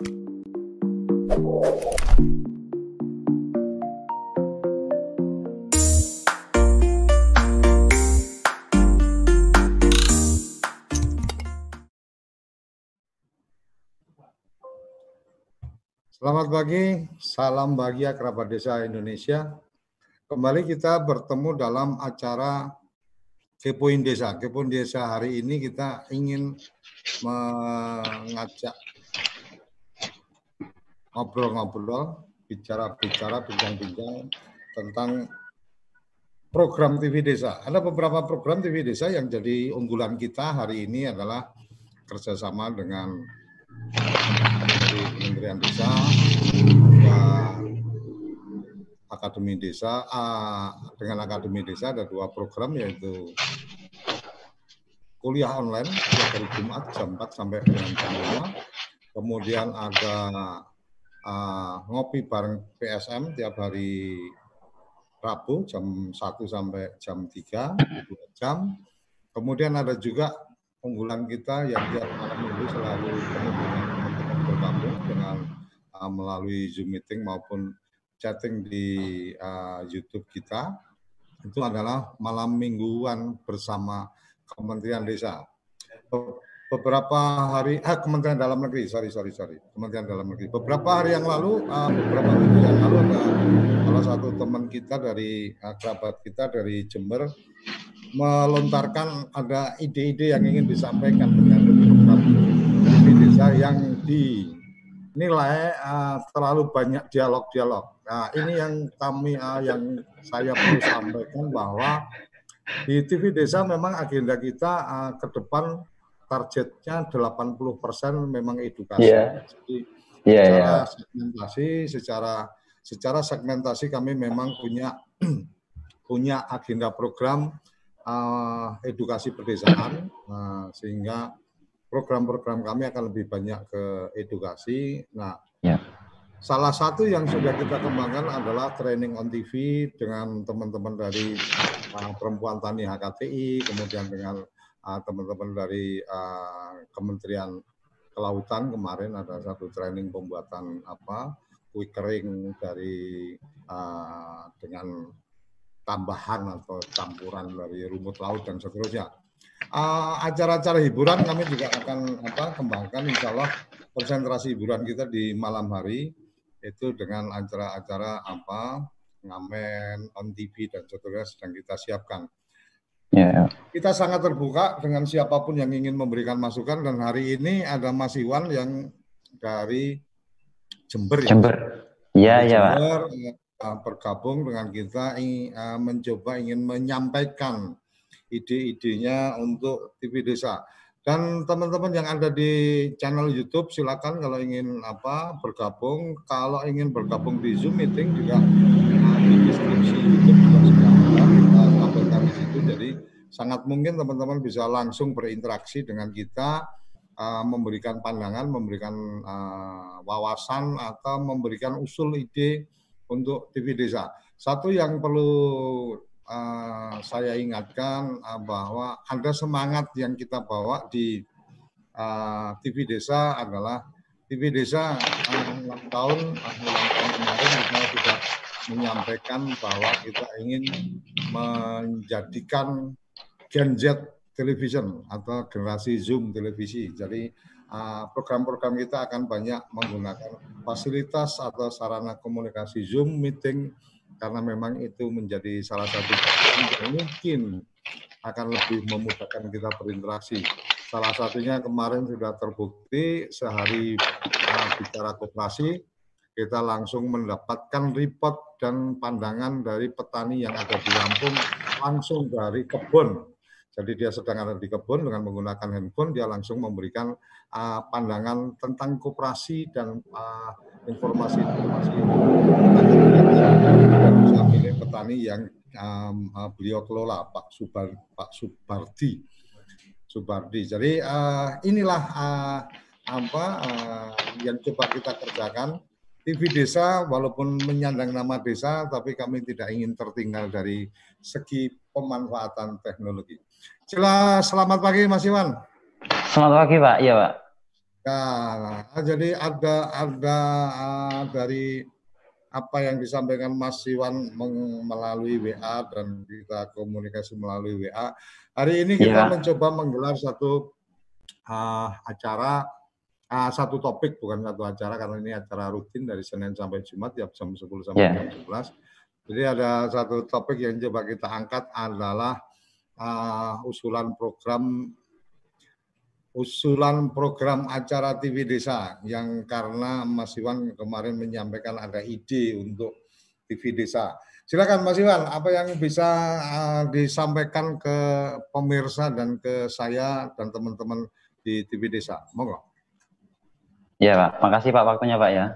Selamat pagi, salam bahagia kerabat desa Indonesia. Kembali kita bertemu dalam acara Kepoin Desa. Kepoin Desa hari ini kita ingin mengajak ngobrol-ngobrol, bicara-bicara, bincang-bincang tentang program TV Desa. Ada beberapa program TV Desa yang jadi unggulan kita hari ini adalah kerjasama dengan Kementerian Desa, Akademi Desa, dengan Akademi Desa ada dua program yaitu kuliah online dari Jumat jam 4 sampai dengan jam 5. Kemudian ada uh, ngopi bareng PSM tiap hari Rabu jam 1 sampai jam 3, 2 jam. Kemudian ada juga unggulan kita yang tiap malam minggu selalu teman-teman bergabung dengan uh, melalui Zoom meeting maupun chatting di uh, YouTube kita itu adalah malam mingguan bersama Kementerian Desa. Beberapa hari, ah, Kementerian Dalam Negeri, sorry, sorry, sorry, Kementerian Dalam Negeri. Beberapa hari yang lalu, uh, beberapa minggu yang lalu ada salah satu teman kita dari uh, kerabat kita dari Jember melontarkan ada ide-ide yang ingin disampaikan dengan di desa yang dinilai uh, terlalu banyak dialog-dialog. Nah, ini yang kami uh, yang saya perlu sampaikan bahwa di TV Desa memang agenda kita uh, ke depan targetnya 80% memang edukasi. Yeah. Jadi yeah, secara yeah. segmentasi, secara secara segmentasi kami memang punya punya agenda program uh, edukasi pedesaan, uh, sehingga program-program kami akan lebih banyak ke edukasi. Nah, ya. salah satu yang sudah kita kembangkan adalah training on TV dengan teman-teman dari uh, perempuan tani HKTI, kemudian dengan teman-teman uh, dari uh, Kementerian Kelautan kemarin ada satu training pembuatan apa quickering dari uh, dengan tambahan atau campuran dari rumput laut dan seterusnya. Ah, acara-acara uh, hiburan kami juga akan apa, kembangkan, insya Allah konsentrasi hiburan kita di malam hari itu dengan acara-acara apa ngamen on TV dan seterusnya sedang kita siapkan. Yeah. Ya. Kita sangat terbuka dengan siapa pun yang ingin memberikan masukan dan hari ini ada Mas Iwan yang dari Jember. Ya? Jember. Iya, iya, Pak uh, bergabung dengan kita uh, mencoba ingin menyampaikan ide-idenya untuk TV Desa. Dan teman-teman yang ada di channel YouTube silakan kalau ingin apa bergabung. Kalau ingin bergabung di Zoom meeting juga uh, di deskripsi YouTube juga sudah ada kita sangat mungkin teman-teman bisa langsung berinteraksi dengan kita, uh, memberikan pandangan, memberikan uh, wawasan atau memberikan usul ide untuk TV Desa. Satu yang perlu uh, saya ingatkan uh, bahwa ada semangat yang kita bawa di uh, TV Desa adalah TV Desa uh, tahun uh, tahun kemarin kita sudah menyampaikan bahwa kita ingin menjadikan Gen Z television atau generasi Zoom televisi. Jadi Ah, program-program kita akan banyak menggunakan fasilitas atau sarana komunikasi Zoom meeting karena memang itu menjadi salah satu yang mungkin akan lebih memudahkan kita berinteraksi. Salah satunya kemarin sudah terbukti sehari uh, bicara koperasi kita langsung mendapatkan report dan pandangan dari petani yang ada di Lampung langsung dari kebun jadi dia sedang ada di kebun dengan menggunakan handphone, dia langsung memberikan uh, pandangan tentang koperasi dan informasi-informasi uh, bisa milik petani yang um, uh, beliau kelola, Pak Subar, Pak Subardi. Subardi. Jadi uh, inilah uh, apa uh, yang coba kita kerjakan. TV Desa walaupun menyandang nama desa, tapi kami tidak ingin tertinggal dari segi pemanfaatan teknologi. Sila, selamat pagi Mas Iwan. Selamat pagi Pak, iya Pak. Ya, jadi ada ada uh, dari apa yang disampaikan Mas Iwan melalui WA dan kita komunikasi melalui WA. Hari ini kita ya. mencoba menggelar satu uh, acara, uh, satu topik bukan satu acara karena ini acara rutin dari Senin sampai Jumat tiap jam 10 sampai yeah. jam 11. Jadi ada satu topik yang coba kita angkat adalah uh, usulan program usulan program acara TV Desa yang karena Mas Iwan kemarin menyampaikan ada ide untuk TV Desa. Silakan Mas Iwan, apa yang bisa uh, disampaikan ke pemirsa dan ke saya dan teman-teman di TV Desa? Monggo. Ya Pak, makasih Pak waktunya Pak ya.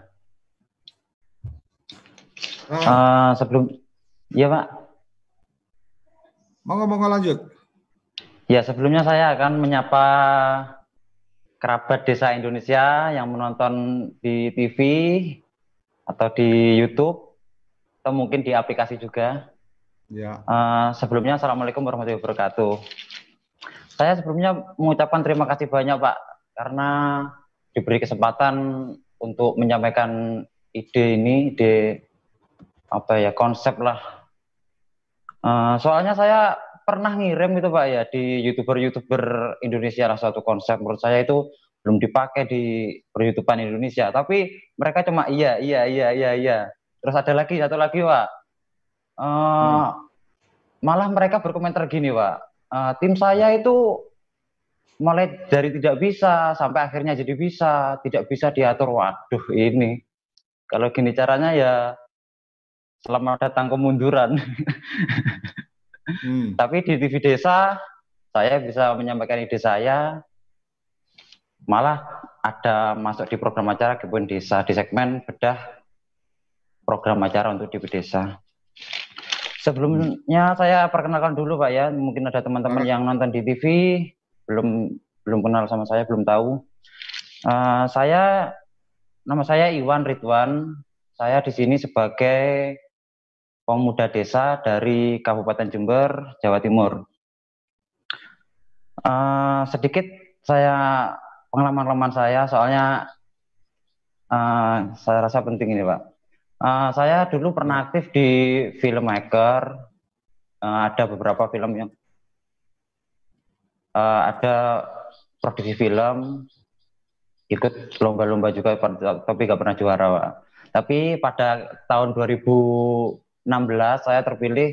Uh, uh, sebelum, ya Pak. Monggo, monggo lanjut. Ya, sebelumnya saya akan menyapa kerabat desa Indonesia yang menonton di TV atau di YouTube atau mungkin di aplikasi juga. Ya. Uh, sebelumnya, Assalamualaikum warahmatullahi wabarakatuh. Saya sebelumnya mengucapkan terima kasih banyak Pak karena diberi kesempatan untuk menyampaikan ide ini, ide apa ya konsep lah. Uh, soalnya saya pernah ngirim itu Pak ya di youtuber-youtuber Indonesia lah suatu konsep. Menurut saya itu belum dipakai di peryoutuban Indonesia. Tapi mereka cuma iya iya iya iya iya. Terus ada lagi satu lagi Pak. Uh, hmm. malah mereka berkomentar gini Pak. Uh, tim saya itu mulai dari tidak bisa sampai akhirnya jadi bisa tidak bisa diatur. Waduh ini. Kalau gini caranya ya selamat datang kemunduran Hmm. Tapi di TV desa saya bisa menyampaikan ide saya malah ada masuk di program acara Kebun Desa di segmen bedah program acara untuk TV desa. Sebelumnya saya perkenalkan dulu Pak ya, mungkin ada teman-teman yang nonton di TV belum belum kenal sama saya, belum tahu. Uh, saya nama saya Iwan Ridwan. Saya di sini sebagai pemuda desa dari Kabupaten Jember, Jawa Timur. Uh, sedikit saya pengalaman-pengalaman saya, soalnya uh, saya rasa penting ini, Pak. Uh, saya dulu pernah aktif di filmmaker, uh, ada beberapa film yang uh, ada produksi film, ikut lomba-lomba juga, tapi nggak pernah juara, Pak. Tapi pada tahun 2000 16 saya terpilih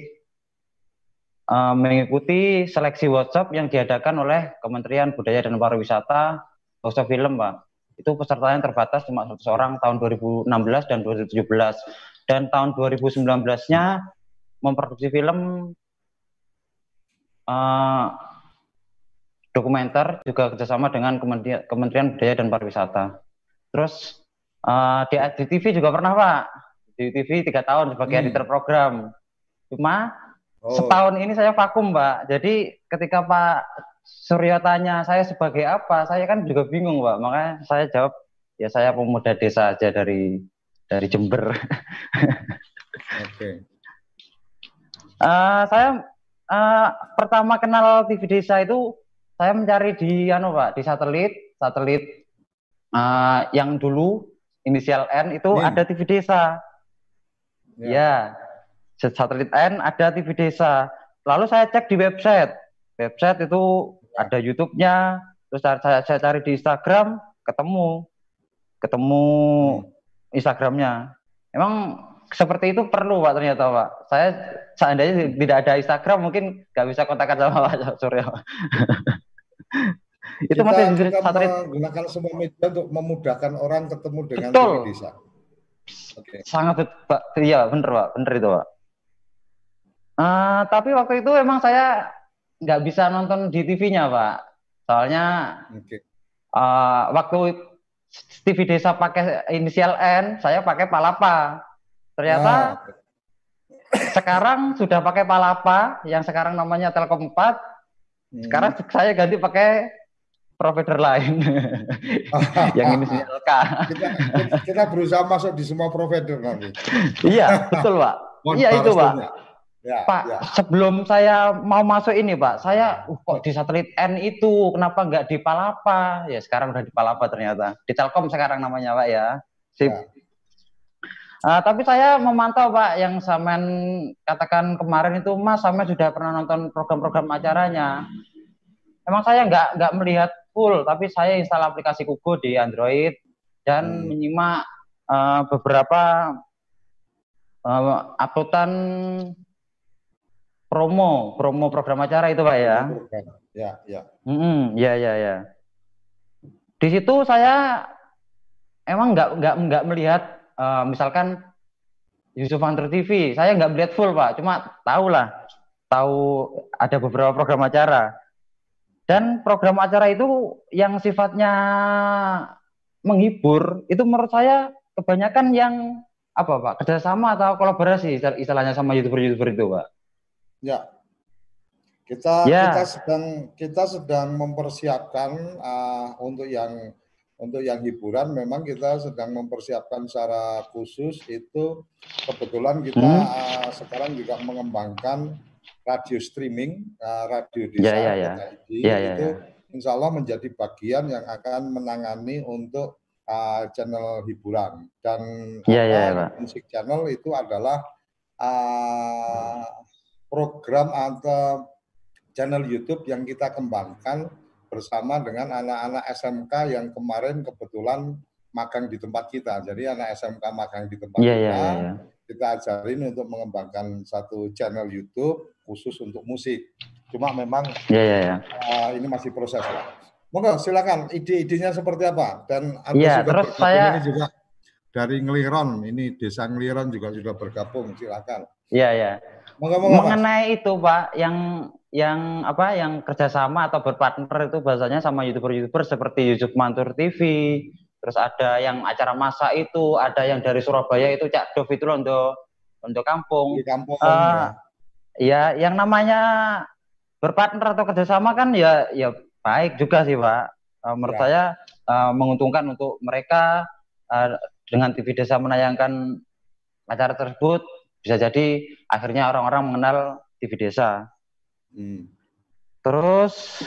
uh, mengikuti seleksi WhatsApp yang diadakan oleh Kementerian Budaya dan Pariwisata House Film, Pak. Itu pesertanya terbatas cuma 100 orang tahun 2016 dan 2017. Dan tahun 2019-nya memproduksi film uh, dokumenter juga kerjasama dengan Kementerian, Budaya dan Pariwisata. Terus uh, di TV juga pernah Pak di TV tiga tahun sebagai hmm. editor program. Cuma oh. setahun ini saya vakum, Mbak. Jadi ketika Pak Suryo tanya saya sebagai apa, saya kan juga bingung, Mbak. Makanya saya jawab ya saya pemuda desa aja dari dari Jember. Oke. Okay. uh, eh, saya uh, pertama kenal TV desa itu saya mencari di anu Pak, di satelit, satelit uh, yang dulu inisial N itu hmm. ada TV desa. Ya. ya. Satelit N ada TV desa. Lalu saya cek di website. Website itu ya. ada YouTube-nya. Terus saya, saya cari di Instagram, ketemu. Ketemu hmm. Instagramnya. Emang seperti itu perlu Pak ternyata Pak. Saya seandainya tidak ada Instagram mungkin nggak bisa kontakkan sama Pak Suryo. itu kita, masih kita satelit. menggunakan semua media untuk memudahkan orang ketemu dengan Betul. TV desa. Okay. Sangat Pak, iya bener Pak, bener itu Pak. Uh, tapi waktu itu emang saya nggak bisa nonton di TV-nya Pak, soalnya okay. uh, eh, waktu TV desa pakai inisial N, saya pakai Palapa. Ternyata ah. sekarang sudah pakai Palapa, yang sekarang namanya Telkom 4. Hmm. Sekarang saya ganti pakai provider lain yang ini sinyal K. Kita, kita berusaha masuk di semua provider nanti. iya, betul Pak. iya itu Pak. Ya, Pak, ya. sebelum saya mau masuk ini, Pak, saya uh, kok di satelit N itu kenapa nggak di Palapa? Ya sekarang udah di Palapa ternyata. Di Telkom sekarang namanya, Pak ya. Sip. Ya. Uh, tapi saya memantau Pak yang Samen katakan kemarin itu Mas Samen sudah pernah nonton program-program acaranya. Emang saya nggak nggak melihat full, tapi saya install aplikasi Kugo di Android dan hmm. menyimak uh, beberapa uh, uploadan promo, promo program acara itu Pak ya. Ya, ya. Mm -hmm, ya, ya, ya. Di situ saya emang nggak nggak nggak melihat uh, misalkan Yusuf Hunter TV, saya nggak melihat full Pak, cuma tahu lah, tahu ada beberapa program acara. Dan program acara itu yang sifatnya menghibur, itu menurut saya kebanyakan yang apa Pak, kerjasama atau kolaborasi istilahnya sama youtuber-youtuber itu Pak. Ya. Kita ya. kita sedang kita sedang mempersiapkan uh, untuk yang untuk yang hiburan memang kita sedang mempersiapkan secara khusus itu kebetulan kita hmm. uh, sekarang juga mengembangkan radio streaming uh, radio desa ya, ya, ya. Ya, ya, itu ya. insya Allah menjadi bagian yang akan menangani untuk uh, channel hiburan dan ya, apa, ya, musik channel itu adalah uh, program atau channel YouTube yang kita kembangkan bersama dengan anak-anak SMK yang kemarin kebetulan magang di tempat kita. Jadi anak SMK magang di tempat yeah, kita, yeah, yeah, yeah. kita ajarin untuk mengembangkan satu channel YouTube khusus untuk musik. Cuma memang yeah, yeah, yeah. Uh, ini masih proses lah. Monggo silakan ide-idenya seperti apa dan ada yeah, terus saya ini juga dari Ngeliron, ini desa Ngeliron juga sudah bergabung, silakan. Iya, yeah, ya. Mengenai itu Pak, yang yang apa yang kerjasama atau berpartner itu bahasanya sama youtuber-youtuber seperti Yusuf Mantur TV, terus ada yang acara masa itu, ada yang dari Surabaya itu Cak Dov itu loh untuk untuk kampung. Di kampung. Uh, ya. Ya, yang namanya berpartner atau kerjasama kan ya ya baik juga sih Pak. Uh, menurut ya. saya uh, menguntungkan untuk mereka uh, dengan TV Desa menayangkan acara tersebut bisa jadi akhirnya orang-orang mengenal TV desa. Hmm. Terus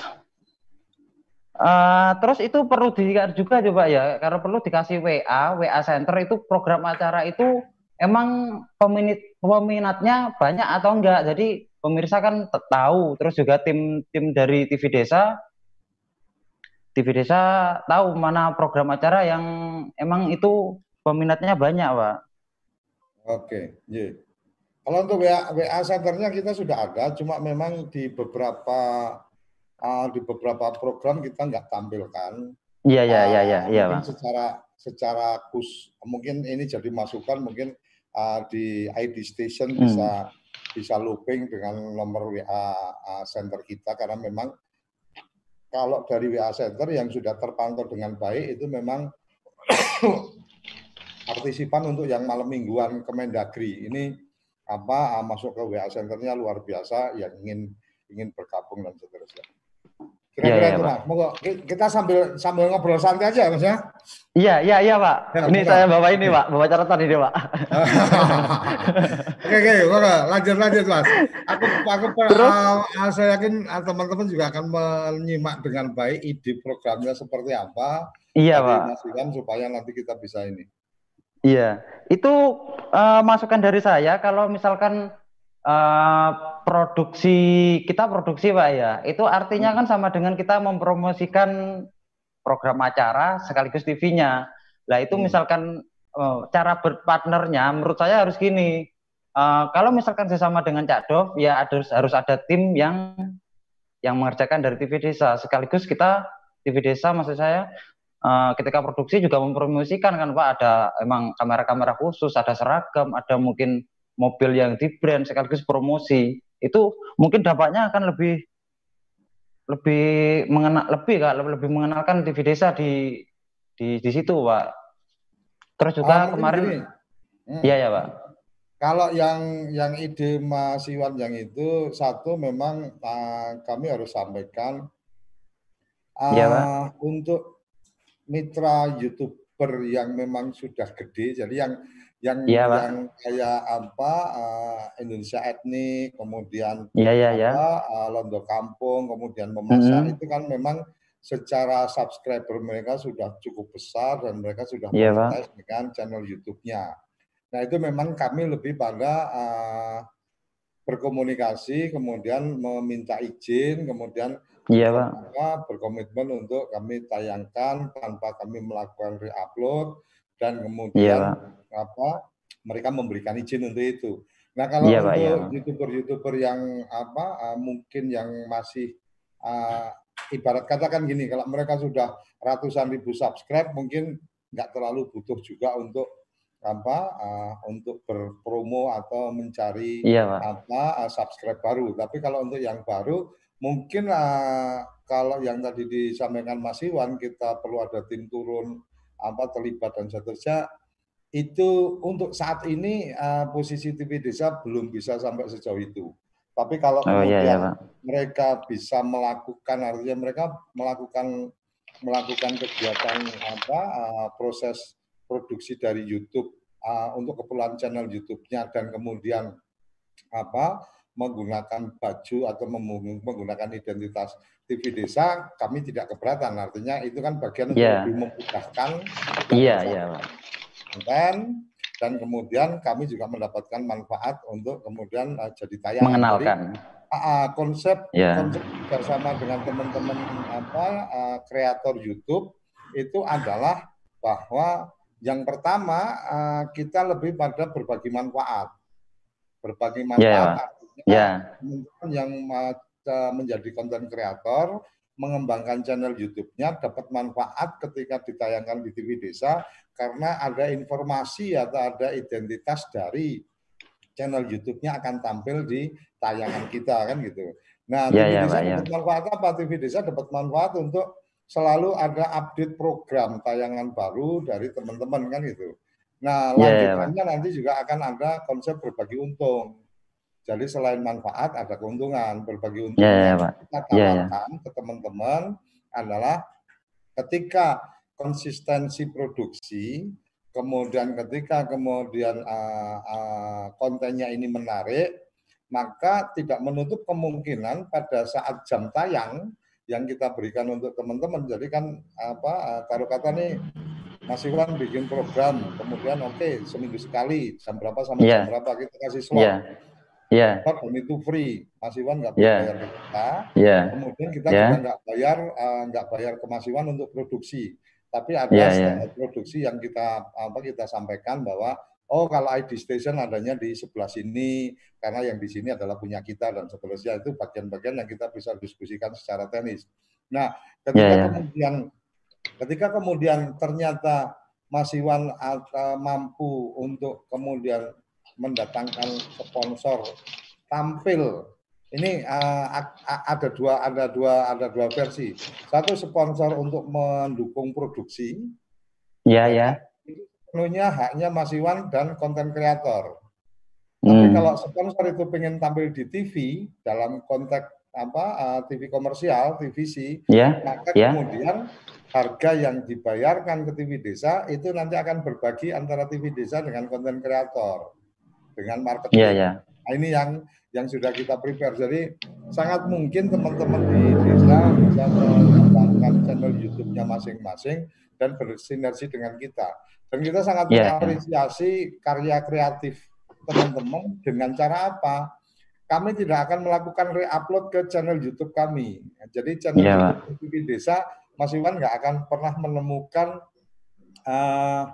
uh, terus itu perlu dilihat juga coba ya, karena perlu dikasih WA, WA Center itu program acara itu emang peminat peminatnya banyak atau enggak. Jadi pemirsa kan tahu, terus juga tim tim dari TV desa TV desa tahu mana program acara yang emang itu peminatnya banyak, Pak. Oke, yeah. Kalau untuk WA, WA centernya kita sudah ada, cuma memang di beberapa uh, di beberapa program kita nggak tampilkan. Iya iya iya iya. iya secara secara kus mungkin ini jadi masukan mungkin uh, di ID station hmm. bisa bisa looping dengan nomor WA uh, center kita karena memang kalau dari WA center yang sudah terpantau dengan baik itu memang partisipan untuk yang malam mingguan Kemendagri ini apa ah, masuk ke WA centernya luar biasa yang ingin ingin bergabung dan seterusnya. Kira-kira ya, ya, itu Mas. Moga kita sambil sambil ngobrol santai aja Mas ya. Iya, iya, iya Pak. Ya, ini saya bawa ini Pak, bawa catatan ini Pak. oke, oke, oke, lanjut lanjut Mas. Aku aku Terus? Uh, saya yakin teman-teman juga akan menyimak dengan baik ide programnya seperti apa. Iya Pak. supaya nanti kita bisa ini. Iya, itu uh, masukan dari saya kalau misalkan uh, produksi kita produksi pak ya, itu artinya kan sama dengan kita mempromosikan program acara sekaligus TV-nya. Lah itu hmm. misalkan uh, cara berpartnernya, menurut saya harus gini. Uh, kalau misalkan sesama dengan Cak Dov, ya harus harus ada tim yang yang mengerjakan dari TV desa. Sekaligus kita TV desa, maksud saya uh, ketika produksi juga mempromosikan kan Pak ada emang kamera-kamera khusus, ada seragam, ada mungkin mobil yang di brand sekaligus promosi. Itu mungkin dampaknya akan lebih lebih mengenal lebih Kak, lebih, lebih mengenalkan TV desa di di di situ Pak. Terus juga oh, kemarin hmm. Iya ya Pak. Kalau yang yang ide Mas Iwan yang itu satu memang uh, kami harus sampaikan uh, ya, Pak. untuk mitra youtuber yang memang sudah gede, jadi yang yang Pak. yang kayak apa uh, Indonesia etnik, kemudian iya, iya. apa uh, Londo Kampung, kemudian memasak Mhm. itu kan memang secara subscriber mereka sudah cukup besar dan mereka sudah Pak. monetize dengan channel YouTube-nya. Nah itu memang kami lebih pada uh, berkomunikasi, kemudian meminta izin, kemudian Iya, Pak. berkomitmen untuk kami tayangkan tanpa kami melakukan re-upload dan Iya, kemudian Pak. apa mereka memberikan izin untuk itu. Nah kalau iya, untuk Pak. youtuber-youtuber yang apa uh, mungkin yang masih uh, ibarat katakan gini, kalau mereka sudah ratusan ribu subscribe mungkin nggak terlalu butuh juga untuk apa uh, untuk berpromo atau mencari Iya, Pak. apa uh, subscribe baru. Tapi kalau untuk yang baru mungkin uh, kalau yang tadi disampaikan Mas Iwan kita perlu ada tim turun apa terlibat dan seterusnya itu untuk saat ini uh, posisi TV desa belum bisa sampai sejauh itu. Tapi kalau Oh, iya, iya, kemudian Pak. mereka bisa melakukan artinya mereka melakukan melakukan kegiatan apa uh, proses produksi dari YouTube uh, untuk keperluan channel YouTube-nya dan kemudian apa menggunakan baju atau menggunakan identitas TV desa kami tidak keberatan artinya itu kan bagian untuk Iya. lebih memudahkan Iya, iya, konten dan kemudian kami juga mendapatkan manfaat untuk kemudian uh, jadi tayangan. Mengenalkan. Jadi, uh, konsep Iya. konsep bersama dengan teman-teman apa uh, kreator YouTube itu adalah bahwa yang pertama uh, kita lebih pada berbagi manfaat. Berbagi Iya, manfaat Pak. Artinya Iya. teman-teman yang menjadi konten kreator mengembangkan channel YouTube-nya dapat manfaat ketika ditayangkan di TV Desa karena ada informasi atau ada identitas dari channel YouTube-nya akan tampil di tayangan kita kan gitu. Nah, Iya, TV iya, Desa iya. dapat manfaat apa? TV Desa dapat manfaat untuk selalu ada update program tayangan baru dari teman-teman kan gitu. Nah, lanjutannya nanti juga akan ada konsep berbagi untung. Jadi selain manfaat ada keuntungan. Berbagi untung iya, yang Pak. kita Iya, iya. tawarkan ke teman-teman adalah ketika konsistensi produksi, kemudian ketika kemudian uh, uh, kontennya ini menarik, maka tidak menutup kemungkinan pada saat jam tayang yang kita berikan untuk teman-teman. Jadi kan apa uh, taruh kata nih Mas Iwan bikin program, kemudian oke seminggu sekali jam berapa sampai Iya. jam berapa kita kasih slot. Iya. Slot dan itu free. Mas Iwan nggak Iya. bayar ke kita. Iya. Kemudian kita Ya. juga nggak bayar eh, nggak bayar ke Mas Iwan untuk produksi, tapi ada ya. standar produksi yang kita apa kita sampaikan bahwa oh kalau ID station adanya di sebelah sini karena yang di sini adalah punya kita dan seterusnya itu bagian-bagian yang kita bisa diskusikan secara teknis. Nah, ketika Ya, ya. kemudian ketika kemudian ternyata Mas Iwan eh, mampu untuk kemudian mendatangkan sponsor tampil ini uh, ada dua ada dua ada dua versi. Satu sponsor untuk mendukung produksi, Iya, ya. penuhnya haknya Mas Iwan dan konten kreator. Tapi Hmm. kalau sponsor itu pengen tampil di TV dalam konteks apa uh, TV komersial, TVC, Ya. maka Ya. kemudian harga yang dibayarkan ke TV desa itu nanti akan berbagi antara TV desa dengan konten kreator dengan marketing. Iya, ya. Nah, ini yang yang sudah kita prepare. Jadi sangat mungkin teman-teman di desa bisa mengembangkan channel YouTube-nya masing-masing dan bersinergi dengan kita. Dan kita sangat Iya. mengapresiasi karya kreatif teman-teman dengan cara apa? Kami tidak akan melakukan re-upload ke channel YouTube kami. Jadi channel Pak. YouTube TV Desa, Mas Iwan nggak akan pernah menemukan eh,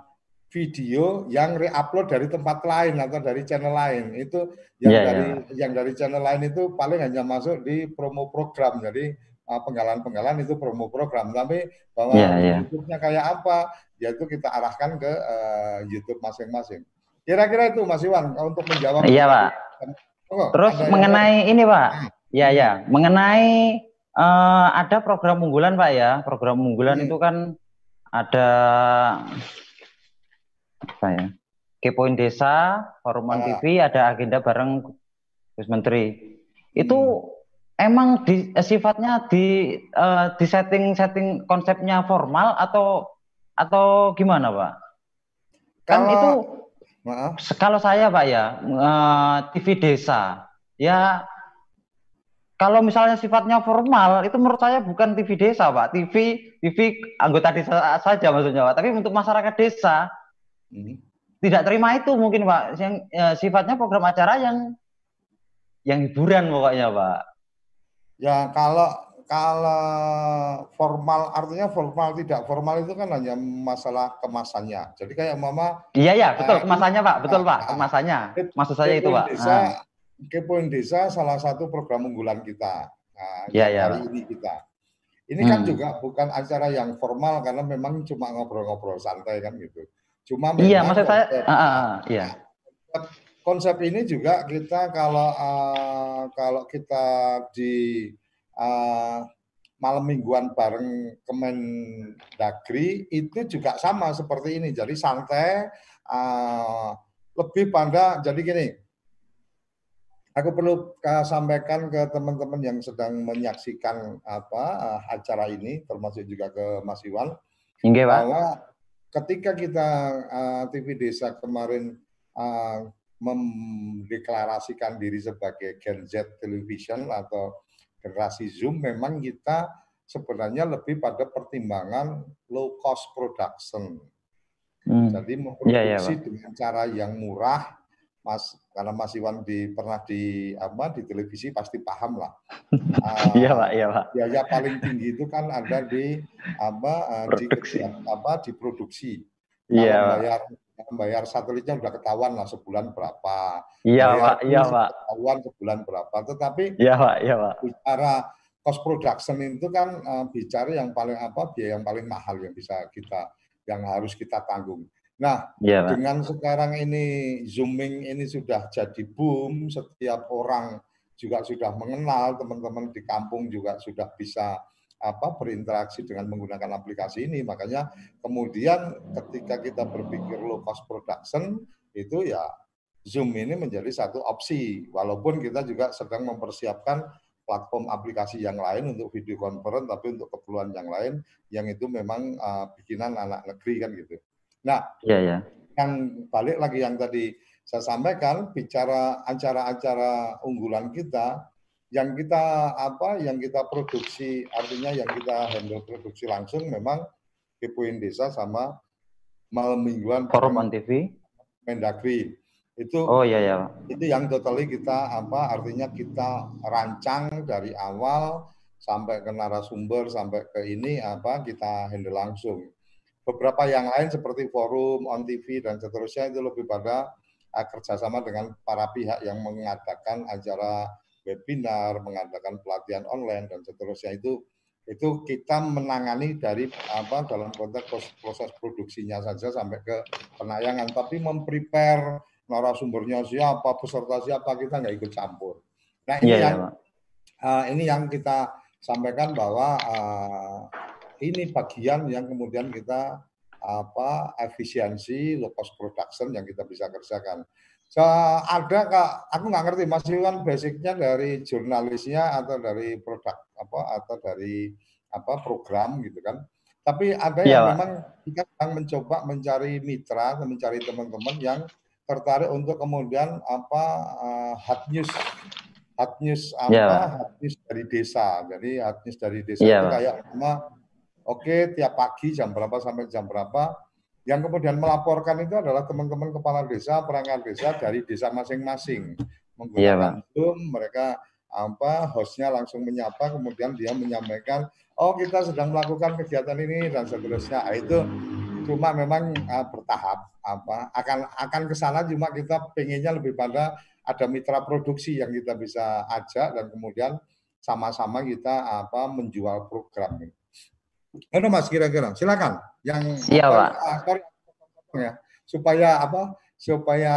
video yang re-upload dari tempat lain atau dari channel lain. Itu yang Iya, dari yang dari channel lain itu paling hanya masuk di promo program. Jadi uh, penggalan-penggalan itu promo program. Tapi bahwa Iya, iya. YouTube-nya kayak apa, yaitu kita arahkan ke uh, YouTube masing-masing. Kira-kira itu Mas Iwan untuk menjawab. Iya, Pak. Oh, Terus ada yang mengenai ini, Pak. Ya, ya. Mengenai eh, ada program unggulan, Pak ya. Program unggulan Hmm. itu kan ada apa ya? Kepoin Desa, Foruman Ah. TV, ada agenda bareng Gus Menteri. Itu Hmm. emang di, eh, sifatnya di eh, di setting-setting konsepnya formal atau atau gimana, Pak? Kan Kalau- itu Maaf. Kalau saya Pak ya, uh, TV desa, ya kalau misalnya sifatnya formal, itu menurut saya bukan TV desa Pak, TV TV anggota desa saja maksudnya Pak. Tapi untuk masyarakat desa, hmm. tidak terima itu mungkin Pak, yang ya, sifatnya program acara yang yang hiburan pokoknya Pak. Ya kalau kalau formal artinya formal tidak formal itu kan hanya masalah kemasannya. Jadi kayak mama. Iya ya betul eh, kemasannya pak, betul pak kemasannya. Maksud saya itu pak. Desa, ah. Kepoin Desa salah satu program unggulan kita. Nah, ya, ya, hari ini kita. Ini kan hmm. kan juga bukan acara yang formal karena memang cuma ngobrol-ngobrol santai kan gitu. Cuma iya maksud saya. Konsep, uh, uh, iya. Konsep ini juga kita kalau uh, kalau kita di uh, malam mingguan bareng Kemendagri itu juga sama seperti ini. Jadi santai, uh, lebih pada jadi gini. Aku perlu uh, sampaikan ke teman-teman yang sedang menyaksikan apa uh, acara ini, termasuk juga ke Mas Iwan, Hingga, bahwa ketika kita uh, TV Desa kemarin uh, mendeklarasikan diri sebagai Gen Z Television atau generasi Zoom memang kita sebenarnya lebih pada pertimbangan low cost production. Hmm. Jadi memproduksi yeah, yeah, dengan cara yang murah, Mas karena Mas Iwan di pernah di apa di televisi pasti paham lah. Iya uh, pak, iya pak. Biaya paling tinggi itu kan ada di apa uh, produksi. di apa di produksi. Iya. Bayar bayar satelitnya udah ketahuan lah sebulan berapa. Iya pak, iya pak. Ketahuan sebulan berapa. Tetapi iya pak, iya pak. Bicara cost production itu kan uh, bicara yang paling apa biaya yang paling mahal yang bisa kita yang harus kita tanggung. Nah, ya, dengan sekarang ini zooming ini sudah jadi boom, setiap orang juga sudah mengenal, teman-teman di kampung juga sudah bisa apa berinteraksi dengan menggunakan aplikasi ini. Makanya kemudian ketika kita berpikir low cost production itu ya Zoom ini menjadi satu opsi. Walaupun kita juga sedang mempersiapkan platform aplikasi yang lain untuk video conference, tapi untuk keperluan yang lain yang itu memang uh, bikinan anak negeri kan gitu. Nah, ya, ya. yang balik lagi yang tadi saya sampaikan bicara acara-acara unggulan kita yang kita apa yang kita produksi artinya yang kita handle produksi langsung memang Kepoin Desa sama malam mingguan Forum TV Mendagri. Itu oh iya ya itu yang totally kita apa artinya kita rancang dari awal sampai ke narasumber sampai ke ini apa kita handle langsung beberapa yang lain seperti forum on TV dan seterusnya itu lebih pada uh, kerjasama dengan para pihak yang mengadakan acara webinar, mengadakan pelatihan online dan seterusnya. Itu itu kita menangani dari apa dalam konteks proses produksinya saja sampai ke penayangan. Tapi memprepare narasumbernya siapa peserta siapa kita nggak ikut campur. Nah ini yeah, yang yeah. uh, ini yang kita sampaikan bahwa uh, ini bagian yang kemudian kita apa efisiensi low cost production yang kita bisa kerjakan So, ada kak, aku nggak ngerti Mas Iwan basicnya dari jurnalisnya atau dari produk apa atau dari apa program gitu kan. Tapi ada yang ya, memang kita sedang mencoba mencari mitra, mencari teman-teman yang tertarik untuk kemudian apa uh, hot news hot news apa ya. hot news dari desa. Jadi hot news dari desa ya, itu kayak sama oke okay, tiap pagi jam berapa sampai jam berapa yang kemudian melaporkan itu adalah teman-teman kepala desa, perangkat desa dari desa masing-masing. Menggunakan iya, Zoom, mereka apa hostnya langsung menyapa, kemudian dia menyampaikan, oh kita sedang melakukan kegiatan ini dan seterusnya. Nah, itu cuma memang uh, bertahap apa akan akan ke sana cuma kita pengennya lebih pada ada mitra produksi yang kita bisa ajak dan kemudian sama-sama kita apa menjual program Mana Mas kira-kira? Silakan. Yang Iya, Pak. Ya, supaya apa? Supaya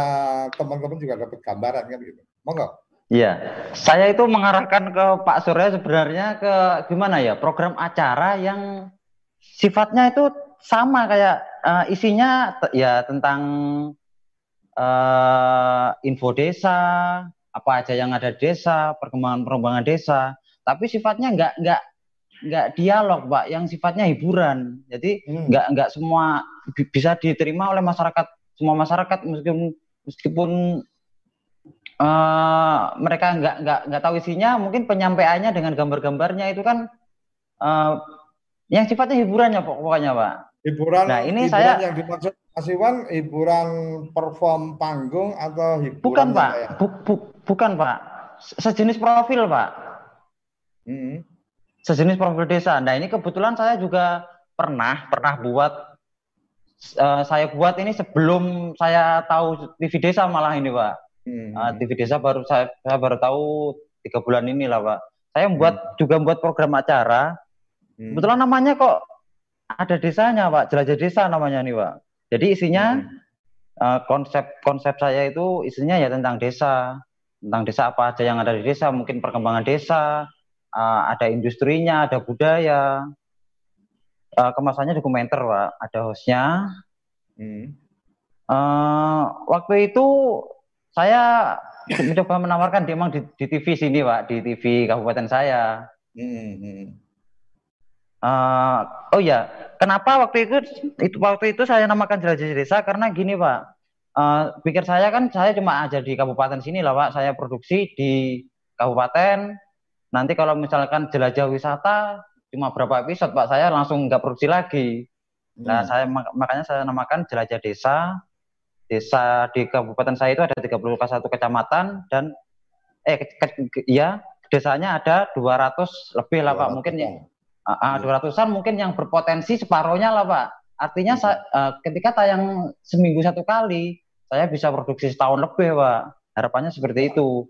teman-teman juga dapat gambaran kan gitu. Monggo. Iya, saya itu mengarahkan ke Pak Surya sebenarnya ke gimana ya program acara yang sifatnya itu sama kayak uh, isinya ya tentang uh, info desa, apa aja yang ada desa, perkembangan perkembangan desa, tapi sifatnya nggak nggak nggak dialog pak yang sifatnya hiburan jadi hmm. nggak nggak semua bisa diterima oleh masyarakat semua masyarakat meskipun meskipun uh, mereka nggak nggak nggak tahu isinya, mungkin penyampaiannya dengan gambar-gambarnya itu kan uh, yang sifatnya hiburannya pokoknya pak. Hiburan. Nah ini hiburan saya yang dimaksud Mas Iwan hiburan perform panggung atau hiburan? Bukan pak, bu, bu, bukan pak, sejenis profil pak. Hmm. Sejenis profil desa. Nah ini kebetulan saya juga pernah pernah buat uh, saya buat ini sebelum saya tahu TV desa malah ini pak. Hmm. Uh, TV desa baru saya, saya baru tahu tiga bulan ini lah pak. Saya membuat hmm. juga membuat program acara Hmm. Kebetulan namanya kok ada desanya, Pak. Jelajah desa namanya nih, Pak. Jadi isinya hmm. uh, konsep konsep saya itu isinya ya tentang desa, tentang desa apa aja yang ada di desa, mungkin perkembangan desa, uh, ada industrinya, ada budaya. Uh, kemasannya dokumenter, Pak. Ada hostnya. Hmm. Uh, waktu itu saya mencoba menawarkan dia memang di, di TV sini, Pak, di TV kabupaten saya. Hmm. hmm. Uh, oh ya, kenapa waktu itu, itu waktu itu saya namakan jelajah desa karena gini pak, uh, pikir saya kan saya cuma aja di kabupaten sini lah pak, saya produksi di kabupaten. Nanti kalau misalkan jelajah wisata cuma berapa episode pak, saya langsung nggak produksi lagi. Nah hmm. saya makanya saya namakan jelajah desa. Desa di kabupaten saya itu ada 31 kecamatan dan eh ke, ke, ya desanya ada 200 lebih lah pak, mungkin ya Uh, dua ratusan mungkin yang berpotensi separohnya lah pak. Artinya hmm. uh, ketika tayang seminggu satu kali, saya bisa produksi setahun lebih pak. Harapannya seperti itu.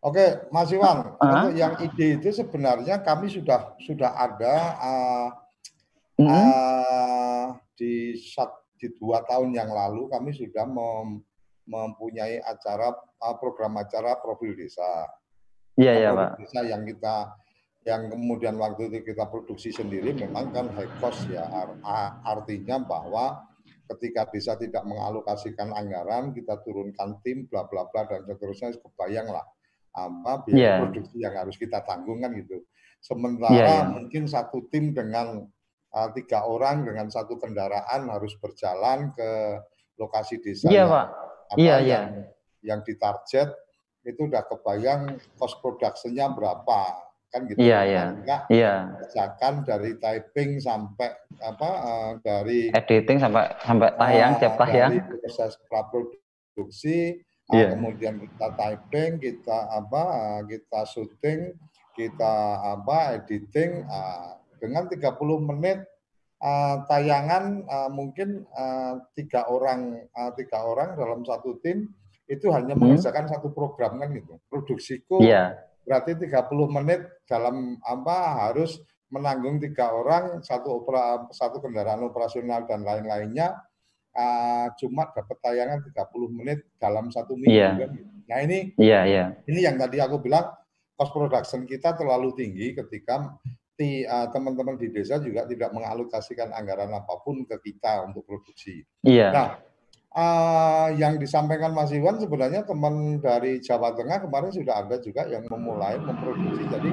Oke, Mas Iwan, uh, untuk yang ide itu sebenarnya kami sudah sudah ada uh, uh, uh, di sat, di dua tahun yang lalu kami sudah mem, mempunyai acara uh, program acara profil desa. Iya iya pak. Desa yang kita yang kemudian waktu itu kita produksi sendiri memang kan high cost ya artinya bahwa ketika desa tidak mengalokasikan anggaran kita turunkan tim bla bla bla dan seterusnya kebayang lah apa biaya yeah. produksi yang harus kita tanggung kan gitu sementara yeah, yeah. mungkin satu tim dengan uh, tiga orang dengan satu kendaraan harus berjalan ke lokasi desa yeah, yang, Pak. apa yeah, yang yeah. yang ditarget itu udah kebayang cost produksinya berapa kan gitu. Iya, iya. Iya. Misalkan dari typing sampai apa uh, dari editing sampai sampai tayang, uh, tiap tayang. Dari proses praproduksi, yeah. kemudian kita typing, kita apa, kita syuting, kita apa, editing uh, dengan 30 menit uh, tayangan uh, mungkin uh, tiga orang uh, tiga orang dalam satu tim itu hanya hmm. mengerjakan satu program kan gitu. Produksiku yeah berarti 30 menit dalam apa harus menanggung tiga orang satu opera, satu kendaraan operasional dan lain-lainnya uh, cuma dapat tayangan 30 menit dalam satu minggu yeah. kan. Nah ini yeah, yeah. ini yang tadi aku bilang cost production kita terlalu tinggi ketika teman-teman di desa juga tidak mengalokasikan anggaran apa pun ke kita untuk produksi. Iya. Nah, Uh, yang disampaikan Mas Iwan sebenarnya teman dari Jawa Tengah kemarin sudah ada juga yang memulai memproduksi. Jadi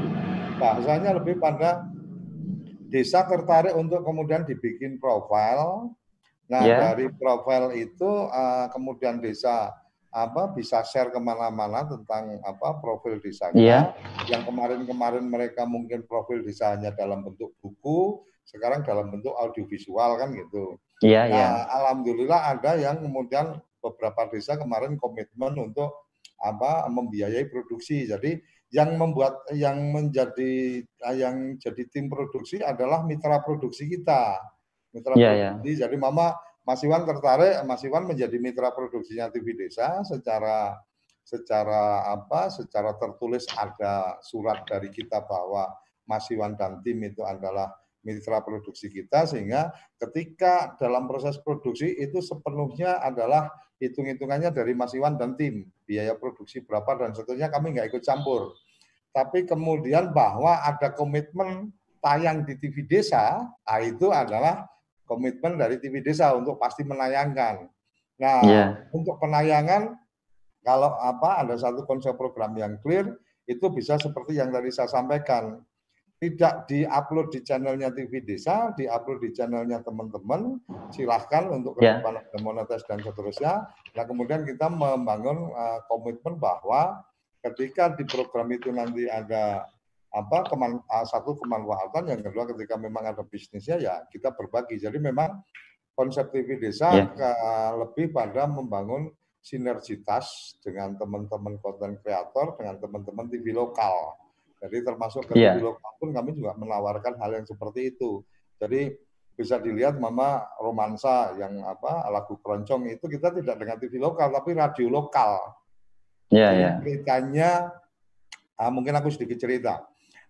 bahasanya lebih pada desa tertarik untuk kemudian dibikin profil. Nah yeah. dari profil itu uh, kemudian desa apa bisa share ke mana-mana tentang apa profil desanya. Yeah. Yang kemarin-kemarin mereka mungkin profil desanya dalam bentuk buku, sekarang dalam bentuk audiovisual kan gitu. Iya, iya. Nah, alhamdulillah ada yang kemudian beberapa desa kemarin komitmen untuk apa membiayai produksi. Jadi yang membuat yang menjadi yang jadi tim produksi adalah mitra produksi kita. Mitra yeah, produksi. Yeah. Jadi Mama Mas Iwan tertarik, Mas Iwan menjadi mitra produksinya TV Desa secara secara apa? Secara tertulis ada surat dari kita bahwa Mas Iwan dan tim itu adalah mitra produksi kita sehingga ketika dalam proses produksi itu sepenuhnya adalah hitung-hitungannya dari Mas Iwan dan tim biaya produksi berapa dan seterusnya kami nggak ikut campur tapi kemudian bahwa ada komitmen tayang di TV desa nah itu adalah komitmen dari TV desa untuk pasti menayangkan nah yeah. untuk penayangan kalau apa ada satu konsep program yang clear itu bisa seperti yang tadi saya sampaikan tidak diupload di channelnya TV Desa, diupload di channelnya teman-teman, silahkan untuk Ya. ke depan monetis dan seterusnya. Nah kemudian kita membangun uh, komitmen bahwa ketika di program itu nanti ada apa keman, uh, satu kemanfaatan, yang kedua ketika memang ada bisnisnya ya kita berbagi. Jadi memang konsep TV Desa Ya. ke, lebih pada membangun sinergitas dengan teman-teman konten kreator, dengan teman-teman TV lokal. Jadi termasuk ke Iya. TV lokal pun kami juga menawarkan hal yang seperti itu. Jadi bisa dilihat Mama romansa yang apa lagu keroncong itu kita tidak dengan TV lokal tapi radio lokal. Iya, Jadi iya. Ceritanya ah, mungkin aku sedikit cerita.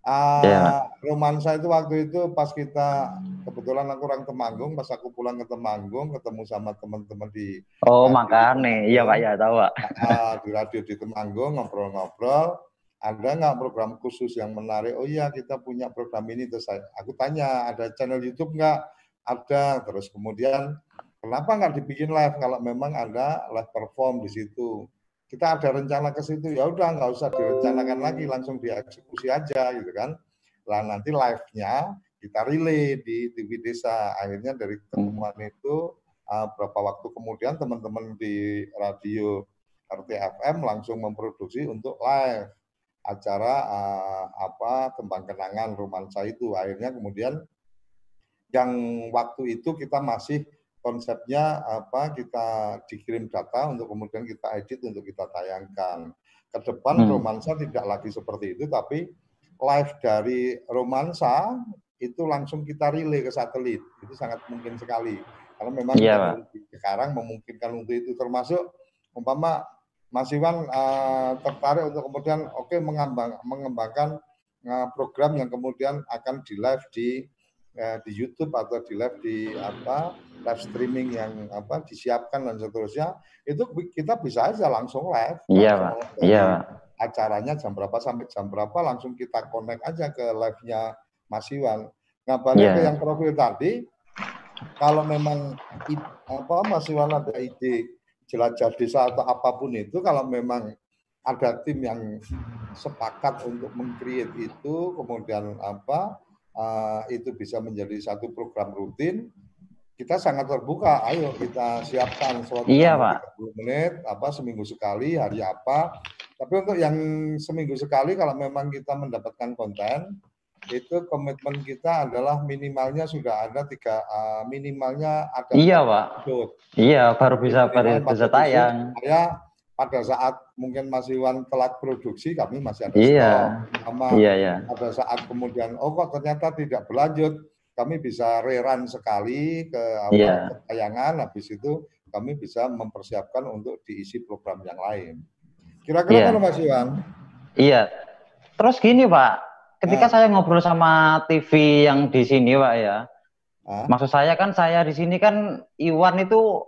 Ah, Iya. romansa itu waktu itu pas kita kebetulan aku orang Temanggung, pas aku pulang ke Temanggung ketemu sama teman-teman di Oh, makanya. Iya, Pak, ya, tahu, Pak. ah, di radio di Temanggung ngobrol-ngobrol ada nggak program khusus yang menarik? Oh iya kita punya program ini terus saya, aku tanya ada channel YouTube nggak? Ada. Terus kemudian kenapa nggak dibikin live kalau memang ada live perform di situ? Kita ada rencana ke situ ya udah nggak usah direncanakan lagi langsung dieksekusi aja gitu kan. Lah nanti live-nya kita relay di TV Desa. Akhirnya dari ketemuan itu uh, berapa waktu kemudian teman-teman di radio RTFM langsung memproduksi untuk live acara uh, apa tembang kenangan romansa itu akhirnya kemudian yang waktu itu kita masih konsepnya apa kita dikirim data untuk kemudian kita edit untuk kita tayangkan. Ke depan Hmm. romansa tidak lagi seperti itu tapi live dari romansa itu langsung kita relay ke satelit. Itu sangat mungkin sekali. Karena memang teknologi sekarang memungkinkan untuk itu termasuk umpama Mas Iwan uh, tertarik untuk kemudian oke mengembang, mengembangkan uh, program yang kemudian akan di live di uh, di YouTube atau di live di apa live streaming yang apa disiapkan dan seterusnya itu kita bisa aja langsung live Iya, Pak. Iya, Pak. acaranya jam berapa sampai jam berapa langsung kita connect aja ke live-nya Mas Iwan. Nah balik Iya. ke yang profil tadi, kalau memang apa Mas Iwan ada ide jelajah desa atau apa pun itu, kalau memang ada tim yang sepakat untuk mengcreate itu, kemudian apa uh, itu bisa menjadi satu program rutin, kita sangat terbuka. Ayo kita siapkan slot Iya, Pak. 30 menit, apa seminggu sekali, hari apa. Tapi untuk yang seminggu sekali, kalau memang kita mendapatkan konten, itu komitmen kita adalah minimalnya sudah ada tiga uh, minimalnya ada Iya, Pak. episode. Iya, baru bisa baru bisa tayang. Saya pada saat mungkin Mas Iwan telat produksi, kami masih ada Iya. stok. Sama Iya, iya. pada saat kemudian oh kok ternyata tidak berlanjut kami bisa rerun sekali ke Iya. tayangan habis itu kami bisa mempersiapkan untuk diisi program yang lain kira-kira Iya. kalau Mas Iwan Iya. Terus gini, Pak. Ketika Ah. saya ngobrol sama TV yang di sini, Pak ya. Ah. Maksud saya kan saya di sini kan Iwan itu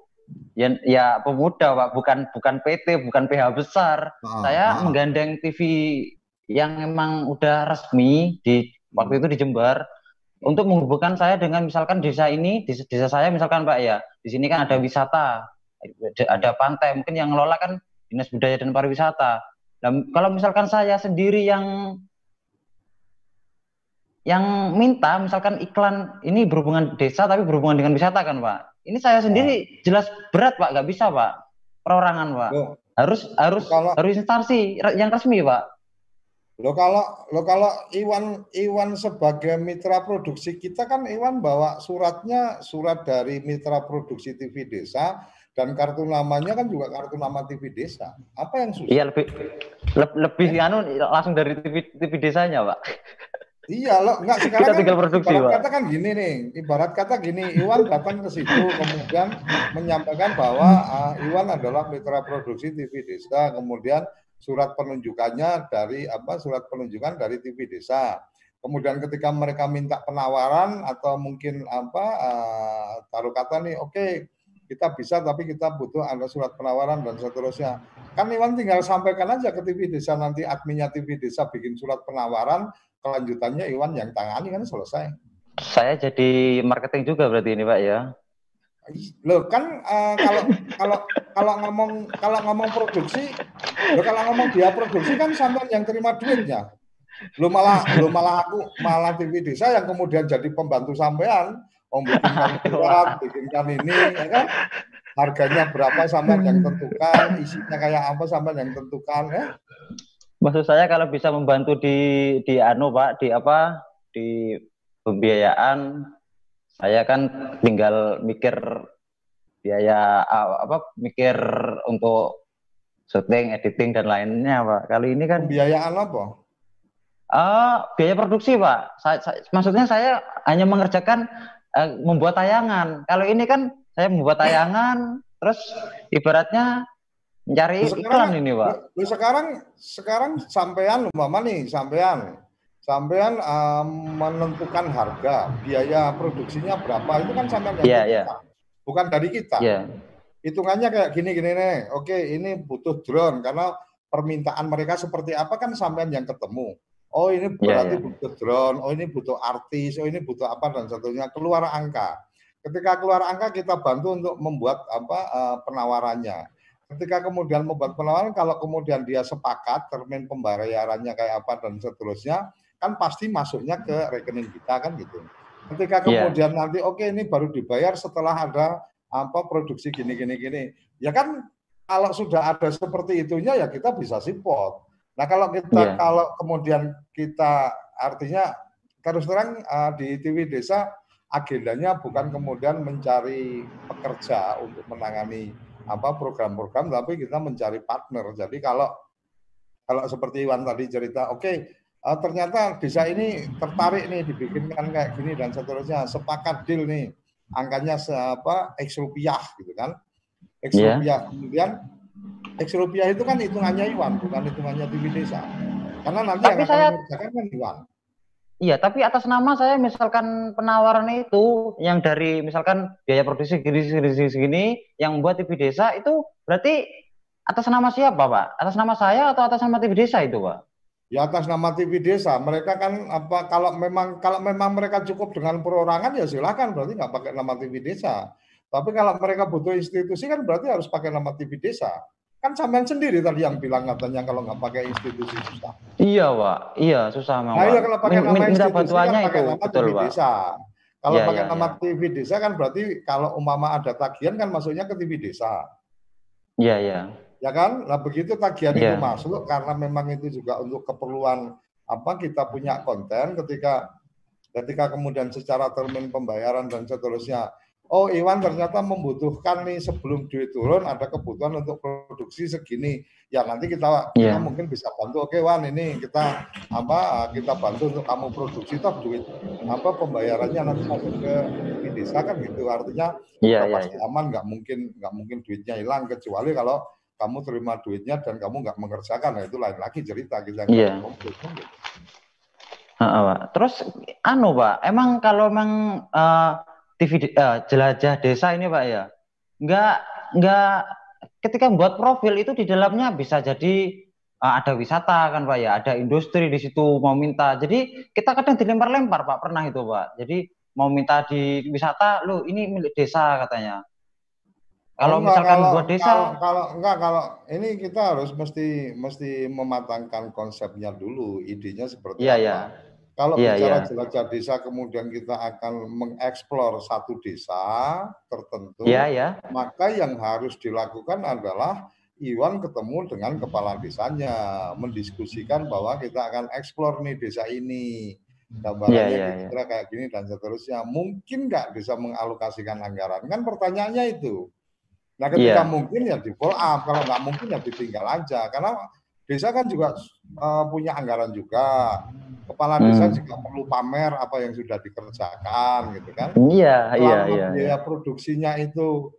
ya, ya pemuda, Pak, bukan bukan PT, bukan PH besar. Ah, saya ah. menggandeng TV yang emang udah resmi di waktu itu di Jember untuk menghubungkan saya dengan misalkan desa ini, desa, desa saya misalkan Pak ya, di sini kan ada wisata, ada pantai, mungkin yang ngelola kan Dinas Budaya dan Pariwisata. Dan kalau misalkan saya sendiri yang yang minta misalkan iklan ini berhubungan desa tapi berhubungan dengan wisata kan Pak. Ini saya sendiri jelas berat Pak, nggak bisa Pak. Perorangan Pak. Loh, Harus harus kalau harus instansi yang resmi Pak. lo kalau lo kalau Iwan Iwan sebagai mitra produksi kita kan Iwan bawa suratnya surat dari mitra produksi TV Desa dan kartu namanya kan juga kartu nama TV Desa. Apa yang susah? Iya lebih le- lebih anu langsung dari TV TV desanya Pak. Iya loh, enggak sekarang Kita kan tinggal produksi, ibarat Pak. kata kan gini nih, ibarat kata gini, Iwan datang ke situ kemudian menyampaikan bahwa ah, Iwan adalah mitra produksi TV Desa, kemudian surat penunjukannya dari apa? Surat penunjukan dari TV Desa. Kemudian ketika mereka minta penawaran atau mungkin apa ah, taruh kata nih, oke kita bisa tapi kita butuh ada surat penawaran dan seterusnya. Kan Iwan tinggal sampaikan aja ke TV Desa nanti adminnya TV Desa bikin surat penawaran, kelanjutannya Iwan yang tangani kan selesai. Saya jadi marketing juga berarti ini Pak ya. Loh kan eh, kalau kalau kalau ngomong kalau ngomong produksi, loh kalau ngomong dia produksi kan sampean yang terima duitnya. Belum malah belum malah aku malah TV desa yang kemudian jadi pembantu sampean, om bikinkan surat, bikinkan ini, ya kan? Harganya berapa sampai yang tentukan, isinya kayak apa sampai yang tentukan, ya? Maksud saya kalau bisa membantu di di anu Pak, di apa? Di pembiayaan saya kan tinggal mikir biaya apa mikir untuk syuting, editing dan lainnya, Pak. Kali ini kan pembiayaan apa? Uh, biaya produksi, Pak. Saya, saya, maksudnya saya hanya mengerjakan uh, membuat tayangan. Kalau ini kan saya membuat tayangan, terus ibaratnya mencari sekarang, iklan ini, Pak. Lu sekarang sekarang sampean mama nih, sampean sampean um, menentukan harga, biaya produksinya berapa, itu kan sampean yang yeah, yeah. bukan dari kita. Yeah. Hitungannya kayak gini-gini nih, oke ini butuh drone, karena permintaan mereka seperti apa kan sampean yang ketemu. Oh ini iya, berarti yeah, yeah. butuh drone, oh ini butuh artis, oh ini butuh apa dan satunya keluar angka. Ketika keluar angka kita bantu untuk membuat apa uh, penawarannya. Ketika kemudian membuat penawaran, kalau kemudian dia sepakat termin pembayarannya kayak apa dan seterusnya, kan pasti masuknya ke rekening kita kan gitu. Ketika iya. kemudian yeah. nanti oke okay, ini baru dibayar setelah ada apa produksi gini gini gini. Ya kan kalau sudah ada seperti itunya ya kita bisa support. Nah, kalau kita yeah. kalau kemudian kita artinya terus terang uh, di TV Desa agendanya bukan kemudian mencari pekerja untuk menangani apa program-program tapi kita mencari partner. Jadi kalau kalau seperti Iwan tadi cerita, oke okay, uh, ternyata desa ini tertarik nih dibikinkan kayak gini dan seterusnya sepakat deal nih angkanya apa x rupiah gitu kan x yeah. rupiah kemudian x rupiah itu kan hitungannya Iwan bukan hitungannya TV desa karena nanti tapi yang saya... akan mengerjakan kan Iwan Iya, tapi atas nama saya misalkan penawaran itu yang dari misalkan biaya produksi gini segini, segini yang buat TV desa itu berarti atas nama siapa, Pak? Atas nama saya atau atas nama TV desa itu, Pak? Ya atas nama TV desa, mereka kan apa kalau memang kalau memang mereka cukup dengan perorangan ya silakan berarti nggak pakai nama TV desa. Tapi kalau mereka butuh institusi kan berarti harus pakai nama TV desa. Kan sampean sendiri tadi yang bilang katanya kalau nggak pakai institusi susah. Iya, Pak. Iya, susah memang. Nah, iya kalau pakai nama Minta institusi kan pakai nama betul, TV Pak. desa. Kalau ya, pakai ya, nama ya. TV desa kan berarti kalau umama ada tagihan kan masuknya ke TV desa. Iya, iya ya kan? Nah begitu tagihan yeah. itu iya. masuk karena memang itu juga untuk keperluan apa kita punya konten ketika ketika kemudian secara termin pembayaran dan seterusnya oh Iwan ternyata membutuhkan nih sebelum duit turun ada kebutuhan untuk produksi segini ya nanti kita, yeah. kita mungkin bisa bantu oke Wan ini kita apa kita bantu untuk kamu produksi toh duit apa pembayarannya nanti masuk ke desa kan gitu artinya yeah, yeah, pasti yeah. aman nggak mungkin nggak mungkin duitnya hilang kecuali kalau kamu terima duitnya dan kamu nggak mengerjakan, nah itu lain lagi cerita kita Iya. Uh, Pak. Terus, anu Pak, emang kalau memang uh, TV uh, jelajah desa ini Pak ya, nggak nggak ketika membuat profil itu di dalamnya bisa jadi uh, ada wisata kan Pak ya, ada industri di situ mau minta. Jadi kita kadang dilempar-lempar Pak, pernah itu Pak. Jadi mau minta di wisata, lu ini milik desa katanya. Kalau oh, misalkan kalau, buat desa kalau, kalau enggak kalau ini kita harus mesti mesti mematangkan konsepnya dulu, idenya seperti yeah, apa. Yeah. Kalau yeah, bicara yeah. jelajah desa kemudian kita akan mengeksplor satu desa tertentu, yeah, yeah. maka yang harus dilakukan adalah Iwan ketemu dengan kepala desanya, mendiskusikan bahwa kita akan eksplor nih desa ini, gambarannya yeah, yeah, kira-kira yeah. kayak gini dan seterusnya. Mungkin nggak bisa mengalokasikan anggaran? Kan pertanyaannya itu. Nah ketika yeah. mungkin ya di follow up, kalau nggak mungkin ya ditinggal aja. Karena desa kan juga uh, punya anggaran juga. Kepala desa hmm. juga perlu pamer apa yang sudah dikerjakan gitu kan. Iya, iya, iya. Biaya produksinya itu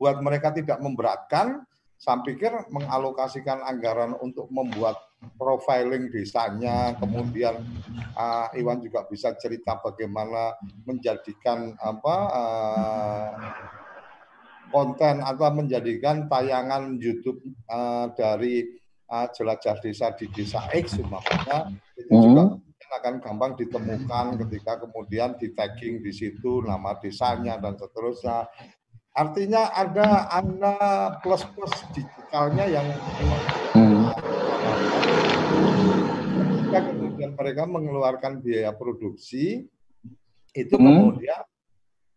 buat mereka tidak memberatkan, saya pikir mengalokasikan anggaran untuk membuat profiling desanya, kemudian uh, Iwan juga bisa cerita bagaimana menjadikan apa uh, konten atau menjadikan tayangan YouTube uh, dari uh, jelajah desa di desa X umpamanya itu hmm. juga akan gampang ditemukan ketika kemudian di tagging di situ nama desanya dan seterusnya. Artinya ada ada plus plus digitalnya yang hmm. ketika kemudian mereka mengeluarkan biaya produksi itu hmm. kemudian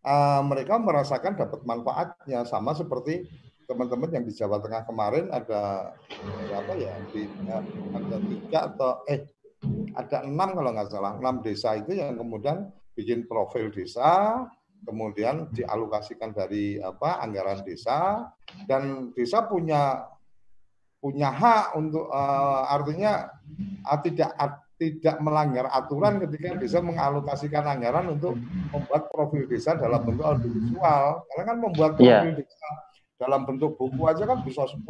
uh, mereka merasakan dapat manfaatnya sama seperti teman-teman yang di Jawa Tengah kemarin ada apa ya di, ada tiga atau eh ada enam kalau nggak salah enam desa itu yang kemudian bikin profil desa kemudian dialokasikan dari apa anggaran desa dan desa punya punya hak untuk uh, artinya uh, tidak uh, tidak melanggar aturan ketika desa mengalokasikan anggaran untuk membuat profil desa dalam bentuk audiovisual karena kan membuat iya. profil yeah. desa dalam bentuk buku aja kan bisa 10-15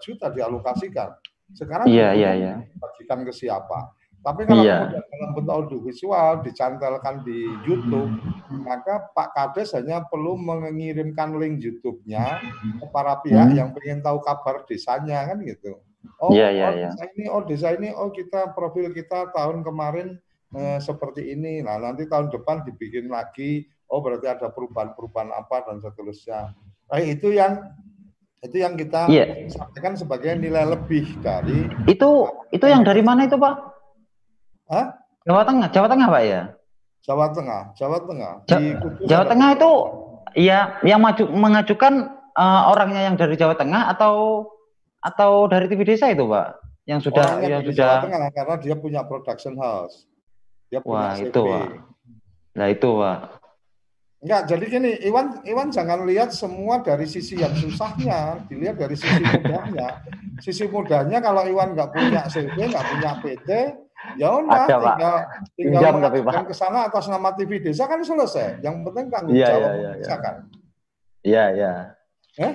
juta dialokasikan. Sekarang iya, iya, iya. bagikan ke siapa? Tapi kalau iya. kemudian dalam bentuk audiovisual dicantelkan di YouTube, maka Pak Kades hanya perlu mengirimkan link YouTube-nya ke para pihak hmm. yang ingin tahu kabar desanya kan gitu. Oh, iya, iya, oh iya. desa ini, oh desa ini, oh kita profil kita tahun kemarin eh, seperti ini. Nah nanti tahun depan dibikin lagi. Oh berarti ada perubahan-perubahan apa dan seterusnya. Nah, itu yang itu yang kita yeah. sampaikan sebagai nilai lebih dari itu itu yang dari mana itu pak? Hah? Jawa Tengah, Jawa Tengah pak ya? Jawa Tengah, Jawa Tengah. Ja Jawa Tengah itu ya yang maju mengajukan uh, orangnya yang dari Jawa Tengah atau atau dari TV desa itu pak? Yang sudah orangnya yang sudah Jawa Tengah karena dia punya production house. Dia punya Wah, CV. itu pak. Nah itu pak. Enggak, jadi gini, Iwan Iwan jangan lihat semua dari sisi yang susahnya, dilihat dari sisi mudahnya. Sisi mudahnya kalau Iwan nggak punya CV, nggak punya PT, ya udah tinggal tinggal mengajukan ke sana atas nama TV Desa kan selesai. Yang penting tanggung ya, jawab ya, ya, kan. Iya, iya. Eh?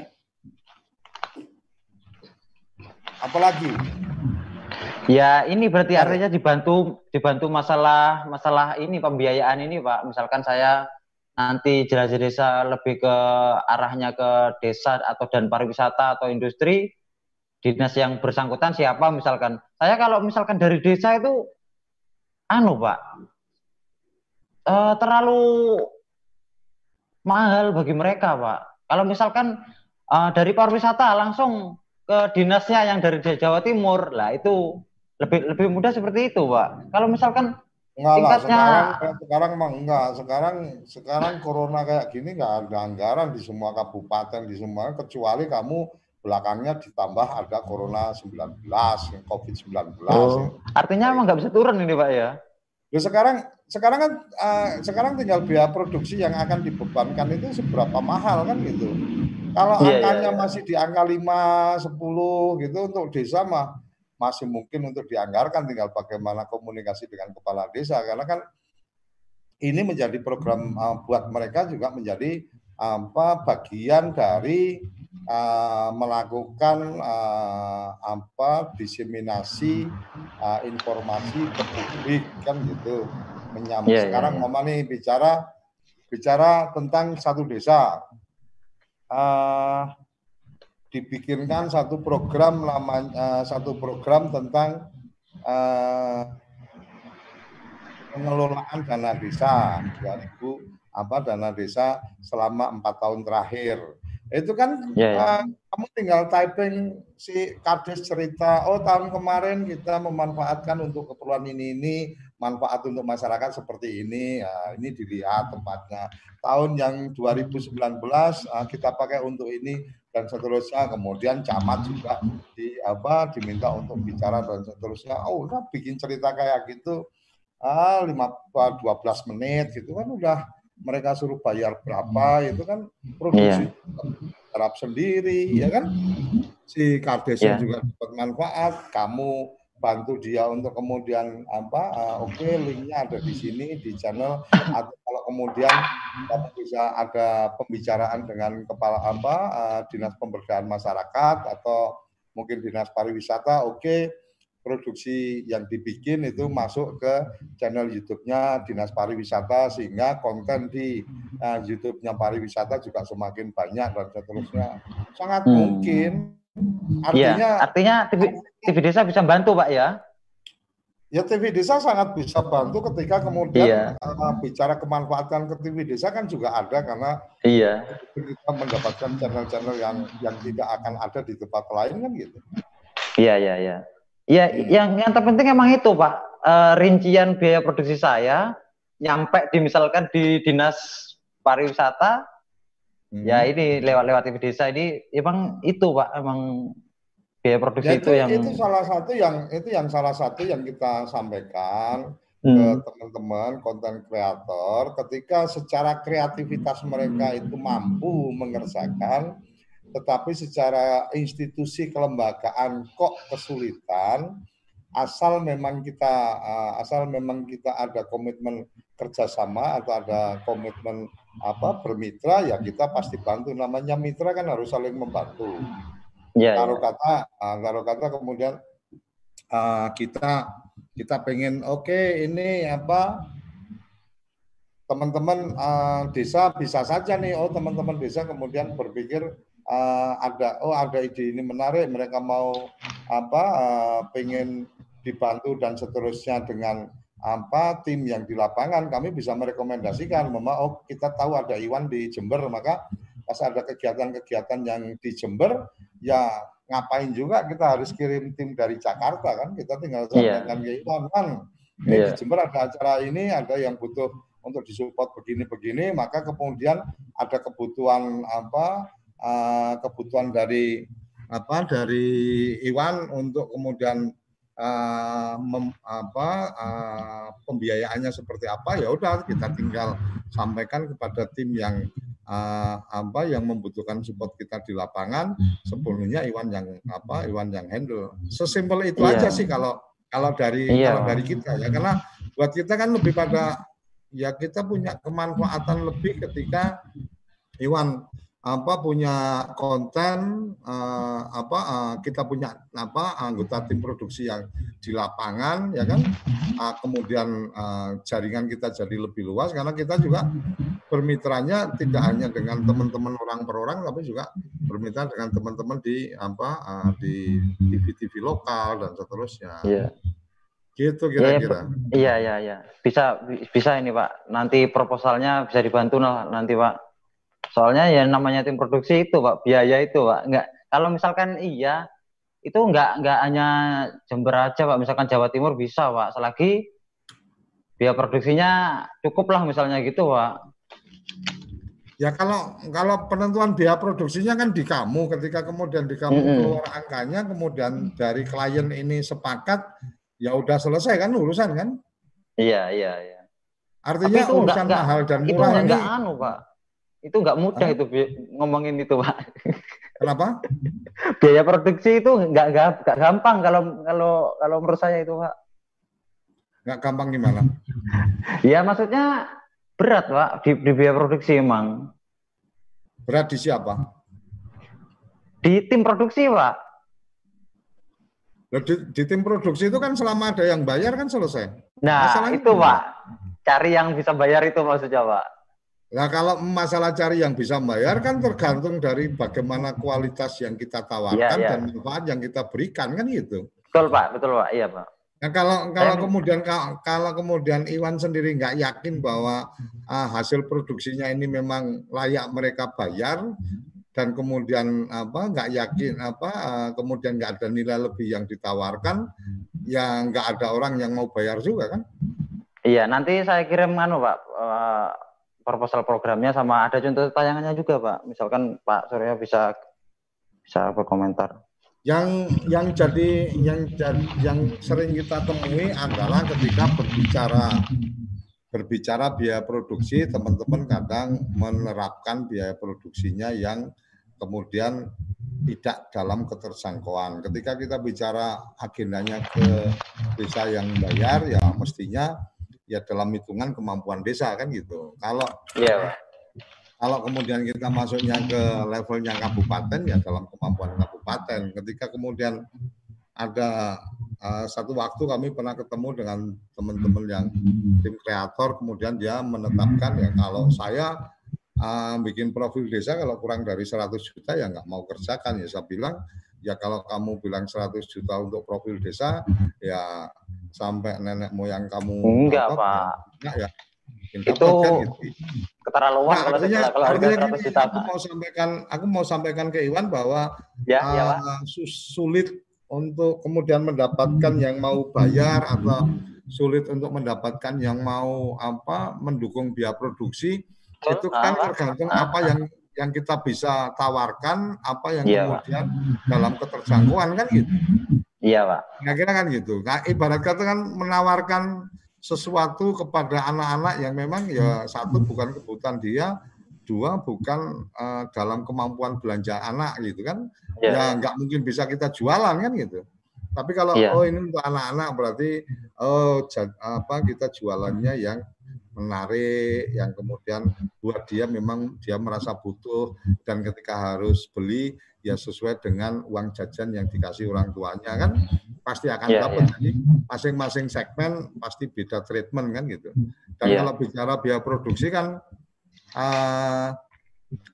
Apalagi? Ya ini berarti artinya dibantu dibantu masalah masalah ini pembiayaan ini Pak. Misalkan saya nanti jelajah desa lebih ke arahnya ke desa atau dan pariwisata atau industri dinas yang bersangkutan siapa misalkan. Saya kalau misalkan dari desa itu anu pak uh, terlalu mahal bagi mereka pak. Kalau misalkan uh, dari pariwisata langsung ke dinasnya yang dari Jawa Timur lah itu lebih lebih mudah seperti itu pak. Kalau misalkan Enggak lah, sekarang, sekarang emang enggak. Sekarang sekarang corona kayak gini enggak ada anggaran di semua kabupaten, di semua kecuali kamu belakangnya ditambah ada corona 19, COVID-19. Oh, artinya emang nggak bisa turun ini Pak ya? Ya sekarang sekarang kan uh, sekarang tinggal biaya produksi yang akan dibebankan itu seberapa mahal kan gitu. Kalau yeah, iya, angkanya yeah, yeah. masih di angka 5, 10 gitu untuk desa mah masih mungkin untuk dianggarkan tinggal bagaimana komunikasi dengan kepala desa. Karena kan ini menjadi program uh, buat mereka juga menjadi apa bagian dari uh, melakukan uh, apa diseminasi uh, informasi ke publik kan gitu. Menyambut yeah, iya, sekarang yeah, yeah. mama nih bicara bicara tentang satu desa. Uh, dibikinkan satu program lama uh, satu program tentang uh, pengelolaan dana desa 2000 apa dana desa selama empat tahun terakhir itu kan yeah, yeah. Uh, kamu tinggal typing si kades cerita oh tahun kemarin kita memanfaatkan untuk keperluan ini ini manfaat untuk masyarakat seperti ini ya, ini dilihat tempatnya tahun yang 2019 uh, kita pakai untuk ini dan seterusnya kemudian camat juga di apa diminta untuk bicara dan seterusnya oh udah bikin cerita kayak gitu ah lima dua belas menit gitu kan udah mereka suruh bayar berapa itu kan produksi yeah. Arab sendiri ya kan si kardesnya yeah. juga dapat manfaat kamu bantu dia untuk kemudian apa uh, oke okay, linknya ada di sini di channel atau kalau kemudian kamu bisa ada pembicaraan dengan kepala apa uh, dinas pemberdayaan masyarakat atau mungkin dinas pariwisata oke okay, produksi yang dibikin itu masuk ke channel YouTube-nya Dinas Pariwisata sehingga konten di uh, YouTube-nya pariwisata juga semakin banyak dan seterusnya. Sangat hmm. mungkin Artinya, ya, artinya TV, TV desa bisa bantu Pak ya? Ya TV desa sangat bisa bantu ketika kemudian iya. uh, bicara kemanfaatan ke TV desa kan juga ada karena iya. kita mendapatkan channel-channel yang yang tidak akan ada di tempat lain kan gitu. Iya iya iya. Ya hmm. yang yang terpenting emang itu Pak uh, rincian biaya produksi saya nyampe di misalkan di dinas pariwisata hmm. ya ini lewat-lewat TV desa ini emang itu Pak emang biaya produksi ya, itu, itu yang itu salah satu yang itu yang salah satu yang kita sampaikan hmm. ke teman-teman konten kreator ketika secara kreativitas mereka itu mampu mengerjakan tetapi secara institusi kelembagaan kok kesulitan asal memang kita uh, asal memang kita ada komitmen kerjasama atau ada komitmen apa bermitra? Ya kita pasti bantu. Namanya mitra kan harus saling membantu. Ya, taruh ya. kata uh, taruh kata kemudian uh, kita kita pengen oke okay, ini apa teman-teman uh, desa bisa saja nih. Oh teman-teman desa kemudian berpikir uh, ada oh ada ide ini menarik. Mereka mau apa uh, pengen dibantu dan seterusnya dengan apa tim yang di lapangan kami bisa merekomendasikan mama oh kita tahu ada Iwan di Jember maka pas ada kegiatan-kegiatan yang di Jember ya ngapain juga kita harus kirim tim dari Jakarta kan kita tinggal iya. sampaikan yeah. ke Iwan kan yeah. di Jember ada acara ini ada yang butuh untuk disupport begini-begini maka kemudian ada kebutuhan apa uh, kebutuhan dari apa dari Iwan untuk kemudian uh, mem, apa uh, pembiayaannya seperti apa ya udah kita tinggal sampaikan kepada tim yang uh, apa yang membutuhkan support kita di lapangan sebelumnya Iwan yang apa Iwan yang handle sesimpel itu iya. aja sih kalau kalau dari iya. kalau dari kita ya karena buat kita kan lebih pada ya kita punya kemanfaatan lebih ketika Iwan apa punya konten uh, apa uh, kita punya apa anggota tim produksi yang di lapangan ya kan uh, kemudian uh, jaringan kita jadi lebih luas karena kita juga bermitranya tidak hanya dengan teman-teman orang per orang tapi juga bermitra dengan teman-teman di apa uh, di TV-TV lokal dan seterusnya. Iya. Gitu kira-kira. Iya, iya, iya. Bisa bisa ini, Pak. Nanti proposalnya bisa dibantu nanti, Pak Soalnya ya namanya tim produksi itu Pak, biaya itu Pak. Enggak kalau misalkan iya itu enggak enggak hanya Jember aja Pak, misalkan Jawa Timur bisa Pak. Selagi biaya produksinya cukup lah misalnya gitu Pak. Ya kalau kalau penentuan biaya produksinya kan di kamu, ketika kemudian di kamu mm -hmm. keluar angkanya, kemudian dari klien ini sepakat, ya udah selesai kan urusan kan? Iya iya iya. Artinya urusan enggak, mahal dan murah itu ini. anu Pak itu nggak mudah Hah? itu ngomongin itu pak. Kenapa? Biaya produksi itu nggak nggak gampang kalau kalau kalau menurut saya itu pak. Nggak gampang gimana? ya maksudnya berat pak di, di biaya produksi emang. Berat di siapa? Di tim produksi pak. Di, di tim produksi itu kan selama ada yang bayar kan selesai. Nah Masalahnya itu pak, cari yang bisa bayar itu maksudnya pak. Nah kalau masalah cari yang bisa membayar kan tergantung dari bagaimana kualitas yang kita tawarkan ya, ya. dan manfaat yang kita berikan kan gitu. Betul Pak, betul Pak, iya Pak. Nah kalau kalau kemudian kalau kemudian Iwan sendiri nggak yakin bahwa uh, hasil produksinya ini memang layak mereka bayar dan kemudian apa nggak yakin apa uh, kemudian nggak ada nilai lebih yang ditawarkan ya nggak ada orang yang mau bayar juga kan? Iya nanti saya kirim anu Pak uh, proposal programnya sama ada contoh tayangannya juga Pak. Misalkan Pak Surya bisa bisa berkomentar. Yang yang jadi yang jadi yang sering kita temui adalah ketika berbicara berbicara biaya produksi, teman-teman kadang menerapkan biaya produksinya yang kemudian tidak dalam ketersangkuan. Ketika kita bicara agendanya ke desa yang bayar, ya mestinya ya dalam hitungan kemampuan desa kan gitu. Kalau yeah. kalau kemudian kita masuknya ke levelnya kabupaten ya dalam kemampuan kabupaten. Ketika kemudian ada uh, satu waktu kami pernah ketemu dengan teman-teman yang tim kreator kemudian dia menetapkan ya kalau saya uh, bikin profil desa kalau kurang dari 100 juta ya nggak mau kerjakan ya saya bilang ya kalau kamu bilang 100 juta untuk profil desa ya sampai nenek moyang kamu enggak apa, pak. Enggak ya? Itu kan, gitu. keterlaluan nah, kalau artinya, kalau artinya gini, juta, aku mau sampaikan aku mau sampaikan ke Iwan bahwa ya, uh, ya, sulit untuk kemudian mendapatkan yang mau bayar atau sulit untuk mendapatkan yang mau apa mendukung biaya produksi. Itu kan tergantung apa yang yang kita bisa tawarkan, apa yang yeah, kemudian Pak. dalam keterjangkauan kan gitu. Iya Pak. Kira-kira kan gitu. Nah, ibarat kata kan menawarkan sesuatu kepada anak-anak yang memang ya satu bukan kebutuhan dia, dua bukan uh, dalam kemampuan belanja anak gitu kan. Yeah. Ya nggak mungkin bisa kita jualan kan gitu. Tapi kalau yeah. oh ini untuk anak-anak berarti oh apa kita jualannya yang menarik yang kemudian buat dia memang dia merasa butuh dan ketika harus beli ya sesuai dengan uang jajan yang dikasih orang tuanya kan pasti akan yeah, dapat yeah. jadi masing-masing segmen pasti beda treatment kan gitu dan yeah. kalau bicara biaya produksi kan uh,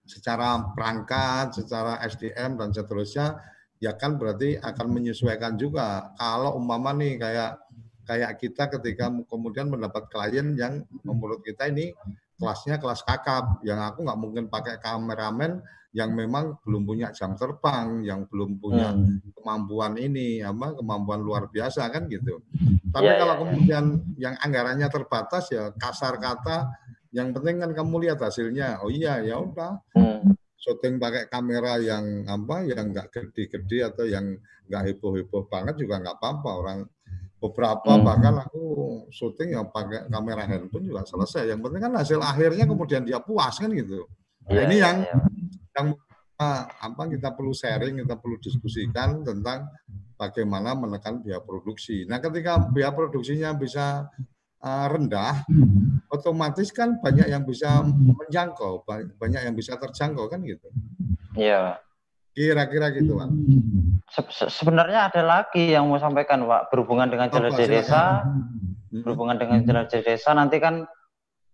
secara perangkat secara SDM dan seterusnya ya kan berarti akan menyesuaikan juga kalau umpama nih kayak kayak kita ketika kemudian mendapat klien yang menurut kita ini kelasnya kelas kakap yang aku nggak mungkin pakai kameramen yang memang belum punya jam terbang, yang belum punya hmm. kemampuan ini, apa kemampuan luar biasa kan gitu. Tapi yeah, kalau yeah, kemudian yeah. yang anggarannya terbatas ya kasar kata, yang penting kan kamu lihat hasilnya. Oh iya ya udah, hmm. syuting pakai kamera yang apa, yang nggak gede-gede atau yang nggak heboh-heboh banget juga nggak apa-apa orang beberapa hmm. bahkan aku syuting yang pakai kamera handphone juga selesai yang penting kan hasil akhirnya kemudian dia puas kan gitu nah, yeah, ini yeah, yang yeah. Yang apa kita perlu sharing kita perlu diskusikan tentang bagaimana menekan biaya produksi nah ketika biaya produksinya bisa uh, rendah otomatis kan banyak yang bisa menjangkau banyak yang bisa terjangkau kan gitu iya Kira-kira gitu, Pak. Se sebenarnya ada lagi yang mau sampaikan, Pak, berhubungan dengan jelajah desa. Hmm. Berhubungan dengan jelajah desa nanti kan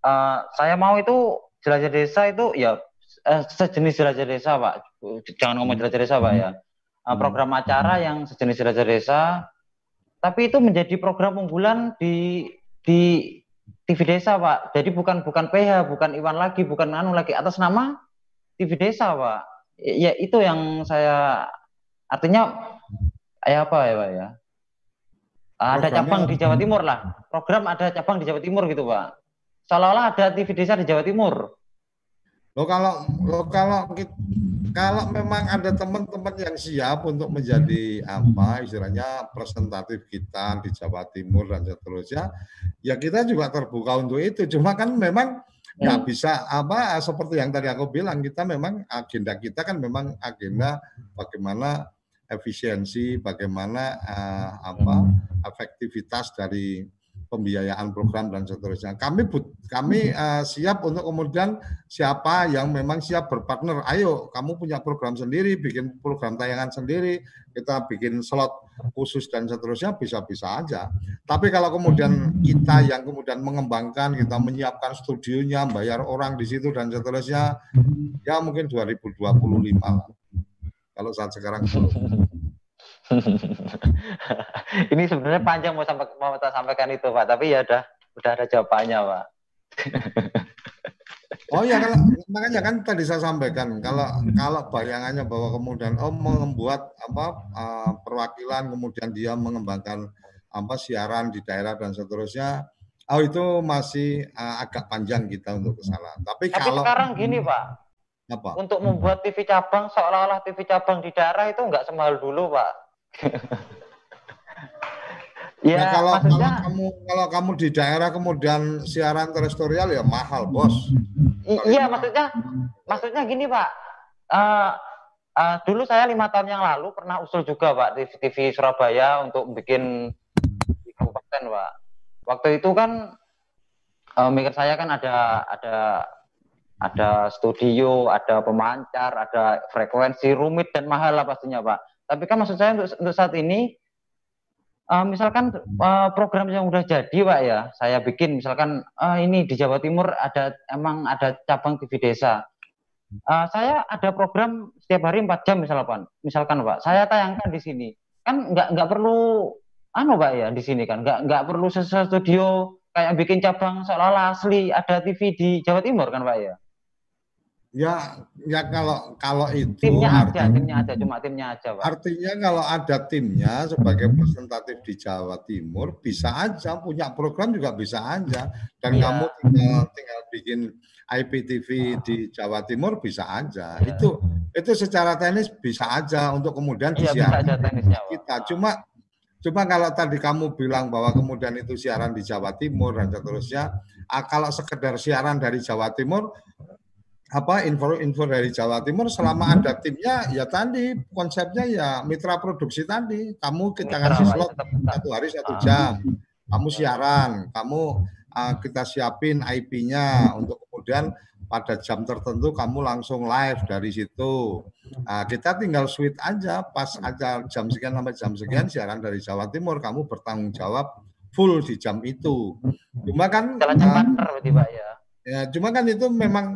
uh, saya mau itu jelajah desa itu ya uh, sejenis jelajah desa, Pak. Jangan ngomong jelajah desa, Pak ya. Uh, program acara yang sejenis jelajah desa tapi itu menjadi program unggulan di di TV desa, Pak. Jadi bukan bukan PH, bukan Iwan lagi, bukan anu lagi atas nama TV desa, Pak. Ya itu yang saya artinya ya apa ya pak ya? Ada cabang di Jawa Timur lah. Program ada cabang di Jawa Timur gitu pak. Seolah-olah ada TV desa di Jawa Timur lo kalau lo kalau kalau memang ada teman-teman yang siap untuk menjadi apa istilahnya presentatif kita di Jawa Timur dan seterusnya ya kita juga terbuka untuk itu cuma kan memang nggak hmm. bisa apa seperti yang tadi aku bilang kita memang agenda kita kan memang agenda bagaimana efisiensi bagaimana uh, apa hmm. efektivitas dari pembiayaan program dan seterusnya. Kami kami uh, siap untuk kemudian siapa yang memang siap berpartner. Ayo, kamu punya program sendiri, bikin program tayangan sendiri, kita bikin slot khusus dan seterusnya bisa-bisa aja. Tapi kalau kemudian kita yang kemudian mengembangkan, kita menyiapkan studionya, bayar orang di situ dan seterusnya, ya mungkin 2025 lah. Kalau saat sekarang ini sebenarnya panjang mau sampai mau kita sampaikan itu Pak, tapi ya udah udah ada jawabannya Pak. oh ya kalau makanya kan tadi saya sampaikan kalau kalau bayangannya bahwa kemudian oh membuat apa uh, perwakilan kemudian dia mengembangkan apa siaran di daerah dan seterusnya oh itu masih uh, agak panjang kita untuk ke sana. Tapi, Tapi kalau sekarang gini Pak, apa? Untuk membuat TV cabang seolah-olah TV cabang di daerah itu nggak semahal dulu, Pak. Ya, nah, kalau, maksudnya, kalau kamu kalau kamu di daerah kemudian siaran terestrial ya mahal, Bos. iya, maksudnya maksudnya gini, Pak. Uh, uh, dulu saya lima tahun yang lalu pernah usul juga, Pak, di TV Surabaya untuk bikin di kabupaten, Pak. Waktu itu kan uh, mikir saya kan ada ada ada studio, ada pemancar, ada frekuensi rumit dan mahal lah pastinya, Pak. Tapi kan maksud saya untuk, untuk saat ini, uh, misalkan uh, program yang udah jadi, Pak ya, saya bikin misalkan uh, ini di Jawa Timur ada emang ada cabang TV desa. Uh, saya ada program setiap hari 4 jam misalkan. Misalkan, Pak, saya tayangkan di sini. Kan nggak nggak perlu anu, Pak ya, di sini kan. Nggak nggak perlu sesuatu studio kayak bikin cabang seolah-olah asli ada TV di Jawa Timur kan, Pak ya. Ya, ya kalau kalau itu timnya artinya, ada, timnya ada, cuma timnya aja, Pak. Artinya kalau ada timnya sebagai representatif di Jawa Timur bisa aja punya program juga bisa aja dan ya. kamu tinggal tinggal bikin IPTV di Jawa Timur bisa aja. Ya. Itu itu secara teknis bisa aja untuk kemudian ya, disiarkan kita. Cuma cuma kalau tadi kamu bilang bahwa kemudian itu siaran di Jawa Timur dan seterusnya, ah, kalau sekedar siaran dari Jawa Timur apa info-info dari Jawa Timur selama ada timnya ya tadi konsepnya ya mitra produksi tadi. Kamu kita kasih slot satu hari satu ah. jam. Kamu siaran kamu uh, kita siapin IP-nya untuk kemudian pada jam tertentu kamu langsung live dari situ. Uh, kita tinggal switch aja pas aja jam sekian sampai jam sekian siaran dari Jawa Timur kamu bertanggung jawab full di jam itu. Cuma kan uh, ya? ya cuma kan itu memang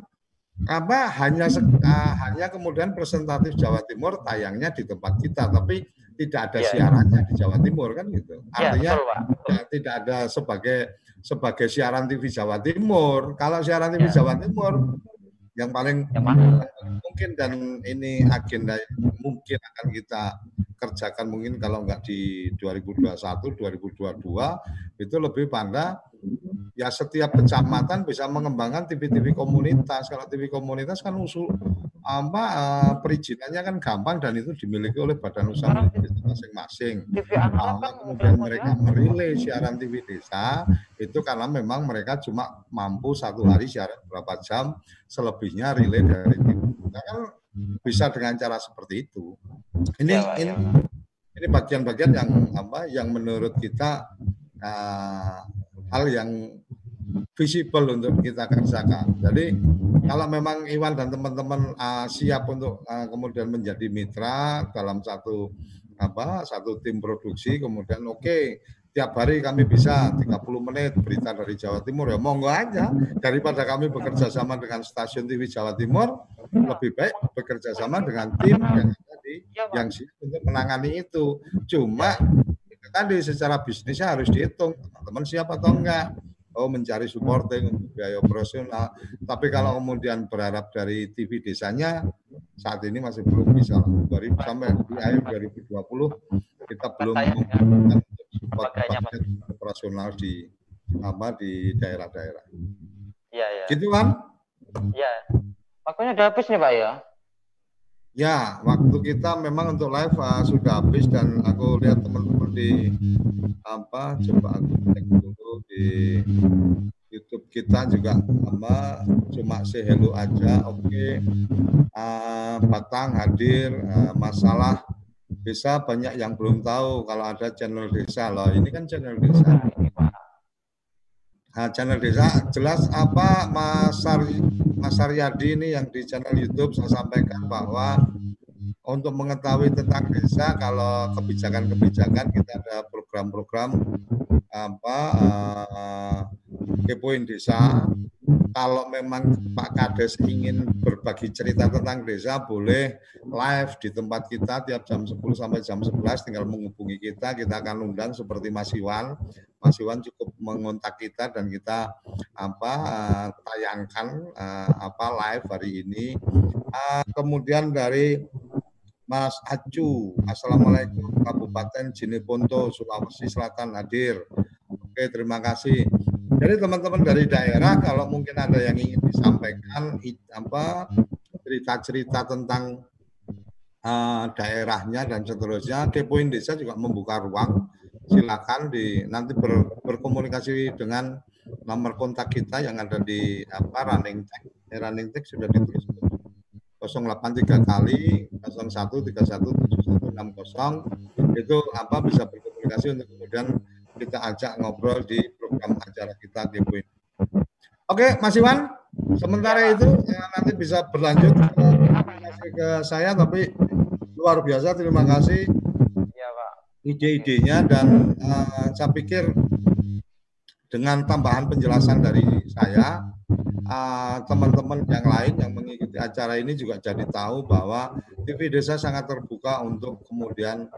apa hanya uh, hanya kemudian presentatif Jawa Timur tayangnya di tempat kita tapi tidak ada ya, siarannya ya. di Jawa Timur kan gitu iya, artinya ya, betul, Ya, tidak ada sebagai sebagai siaran TV Jawa Timur kalau siaran TV ya. Jawa Timur yang paling mungkin dan ini agenda mungkin akan kita kerjakan mungkin kalau enggak di 2021 2022 itu lebih pada ya setiap kecamatan bisa mengembangkan TV-TV komunitas. Kalau TV komunitas kan usul apa uh, perizinannya kan gampang dan itu dimiliki oleh badan usaha masing-masing. Kalau kemudian mereka merilis siaran TV desa itu karena memang mereka cuma mampu satu hari siaran berapa jam, selebihnya relay dari TV. Nah, kan bisa dengan cara seperti itu. Ini ya, ini ya. ini bagian-bagian yang apa yang menurut kita uh, hal yang visible untuk kita kerjakan. Jadi kalau memang Iwan dan teman-teman uh, siap untuk uh, kemudian menjadi mitra dalam satu apa satu tim produksi, kemudian oke okay, tiap hari kami bisa 30 menit berita dari Jawa Timur ya monggo aja daripada kami bekerja sama dengan stasiun TV Jawa Timur lebih baik bekerja sama dengan tim yang ada yang siap untuk menangani itu. Cuma tadi secara bisnisnya harus dihitung teman-teman siapa atau enggak oh mencari supporting untuk biaya operasional tapi kalau kemudian berharap dari TV desanya saat ini masih belum bisa dari sampai di akhir 2020 kita belum membutuhkan support operasional di apa di daerah-daerah. Iya ya. Gitu kan? Iya. Waktunya udah habis nih Pak ya. Ya, waktu kita memang untuk live uh, sudah habis dan aku lihat teman-teman di apa coba aku cek dulu di YouTube kita juga sama cuma say hello aja. Oke, okay. uh, Batang hadir uh, masalah desa banyak yang belum tahu kalau ada channel desa loh. Ini kan channel desa. Nah, channel desa jelas apa Mas Sari Mas Aryadi ini yang di channel YouTube saya sampaikan bahwa untuk mengetahui tentang desa kalau kebijakan-kebijakan kita ada program-program apa uh, kepoin desa kalau memang Pak Kades ingin berbagi cerita tentang desa boleh live di tempat kita tiap jam 10 sampai jam 11 tinggal menghubungi kita kita akan undang seperti Mas Iwan. Mas Iwan cukup mengontak kita dan kita apa uh, tayangkan uh, apa live hari ini. Uh, kemudian dari Mas Acu Assalamualaikum Kabupaten Jeneponto Sulawesi Selatan hadir. Oke terima kasih jadi teman-teman dari daerah kalau mungkin ada yang ingin disampaikan apa cerita-cerita tentang uh, daerahnya dan seterusnya, Kepoin Desa juga membuka ruang. Silakan di nanti ber, berkomunikasi dengan nomor kontak kita yang ada di apa running tag. Eh, running tag sudah ditulis 083 kali 01317160 itu apa bisa berkomunikasi untuk kemudian kita ajak ngobrol di program acara kita di Poin. Oke, Mas Iwan, sementara itu ya, nanti bisa berlanjut ke, ke saya, tapi luar biasa terima kasih ya, Pak. ide-idenya dan uh, saya pikir dengan tambahan penjelasan dari saya, eh, teman-teman uh, yang lain yang mengikuti acara ini juga jadi tahu bahwa TV Desa sangat terbuka untuk kemudian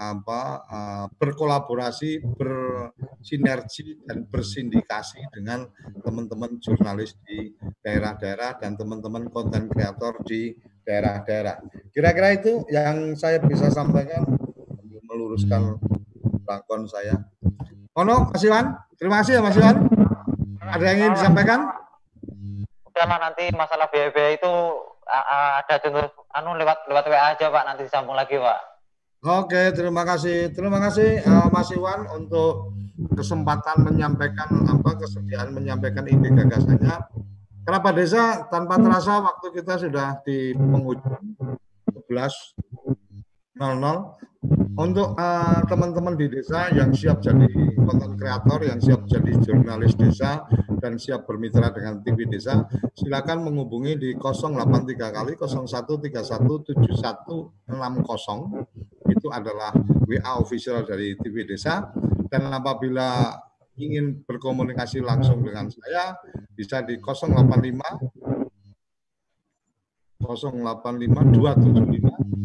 apa uh, berkolaborasi, bersinergi dan bersindikasi dengan teman-teman jurnalis di daerah-daerah dan teman-teman konten kreator di daerah-daerah. Kira-kira itu yang saya bisa sampaikan meluruskan lakon saya. Ono, Mas Iwan. Terima kasih ya Mas Iwan. Ada yang ingin disampaikan? Udahlah nanti masalah biaya-biaya itu ada contoh anu lewat lewat WA aja Pak nanti disambung lagi Pak. Oke, terima kasih. Terima kasih uh, Mas Iwan untuk kesempatan menyampaikan apa kesediaan menyampaikan ide gagasannya. Kenapa desa tanpa terasa waktu kita sudah di penghujung 11.00 untuk eh, teman-teman uh, di desa yang siap jadi konten kreator, yang siap jadi jurnalis desa, dan siap bermitra dengan TV desa, silakan menghubungi di 083 kali 01317160 itu adalah WA official dari TV desa. Dan apabila ingin berkomunikasi langsung dengan saya, bisa di 085 085 275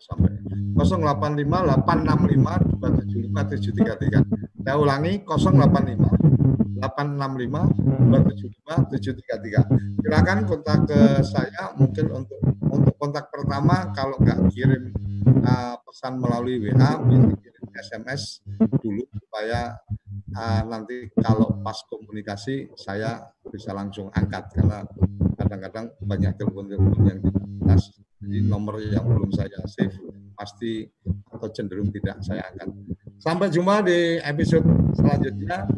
sampai. 085 865 275 733. Saya ulangi 085 865 275 733. Silakan kontak ke saya mungkin untuk untuk kontak pertama kalau nggak kirim uh, pesan melalui WA bisa kirim SMS dulu supaya uh, nanti kalau pas komunikasi saya bisa langsung angkat karena kadang-kadang banyak telepon-telepon yang tidak jadi nomor yang belum saya save pasti atau cenderung tidak saya angkat. Sampai jumpa di episode selanjutnya.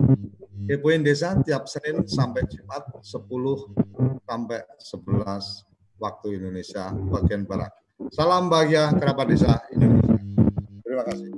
Kepoin Desa tiap Senin sampai Jumat 10 sampai 11 waktu Indonesia bagian Barat. Salam bahagia kerabat desa Indonesia. Terima kasih.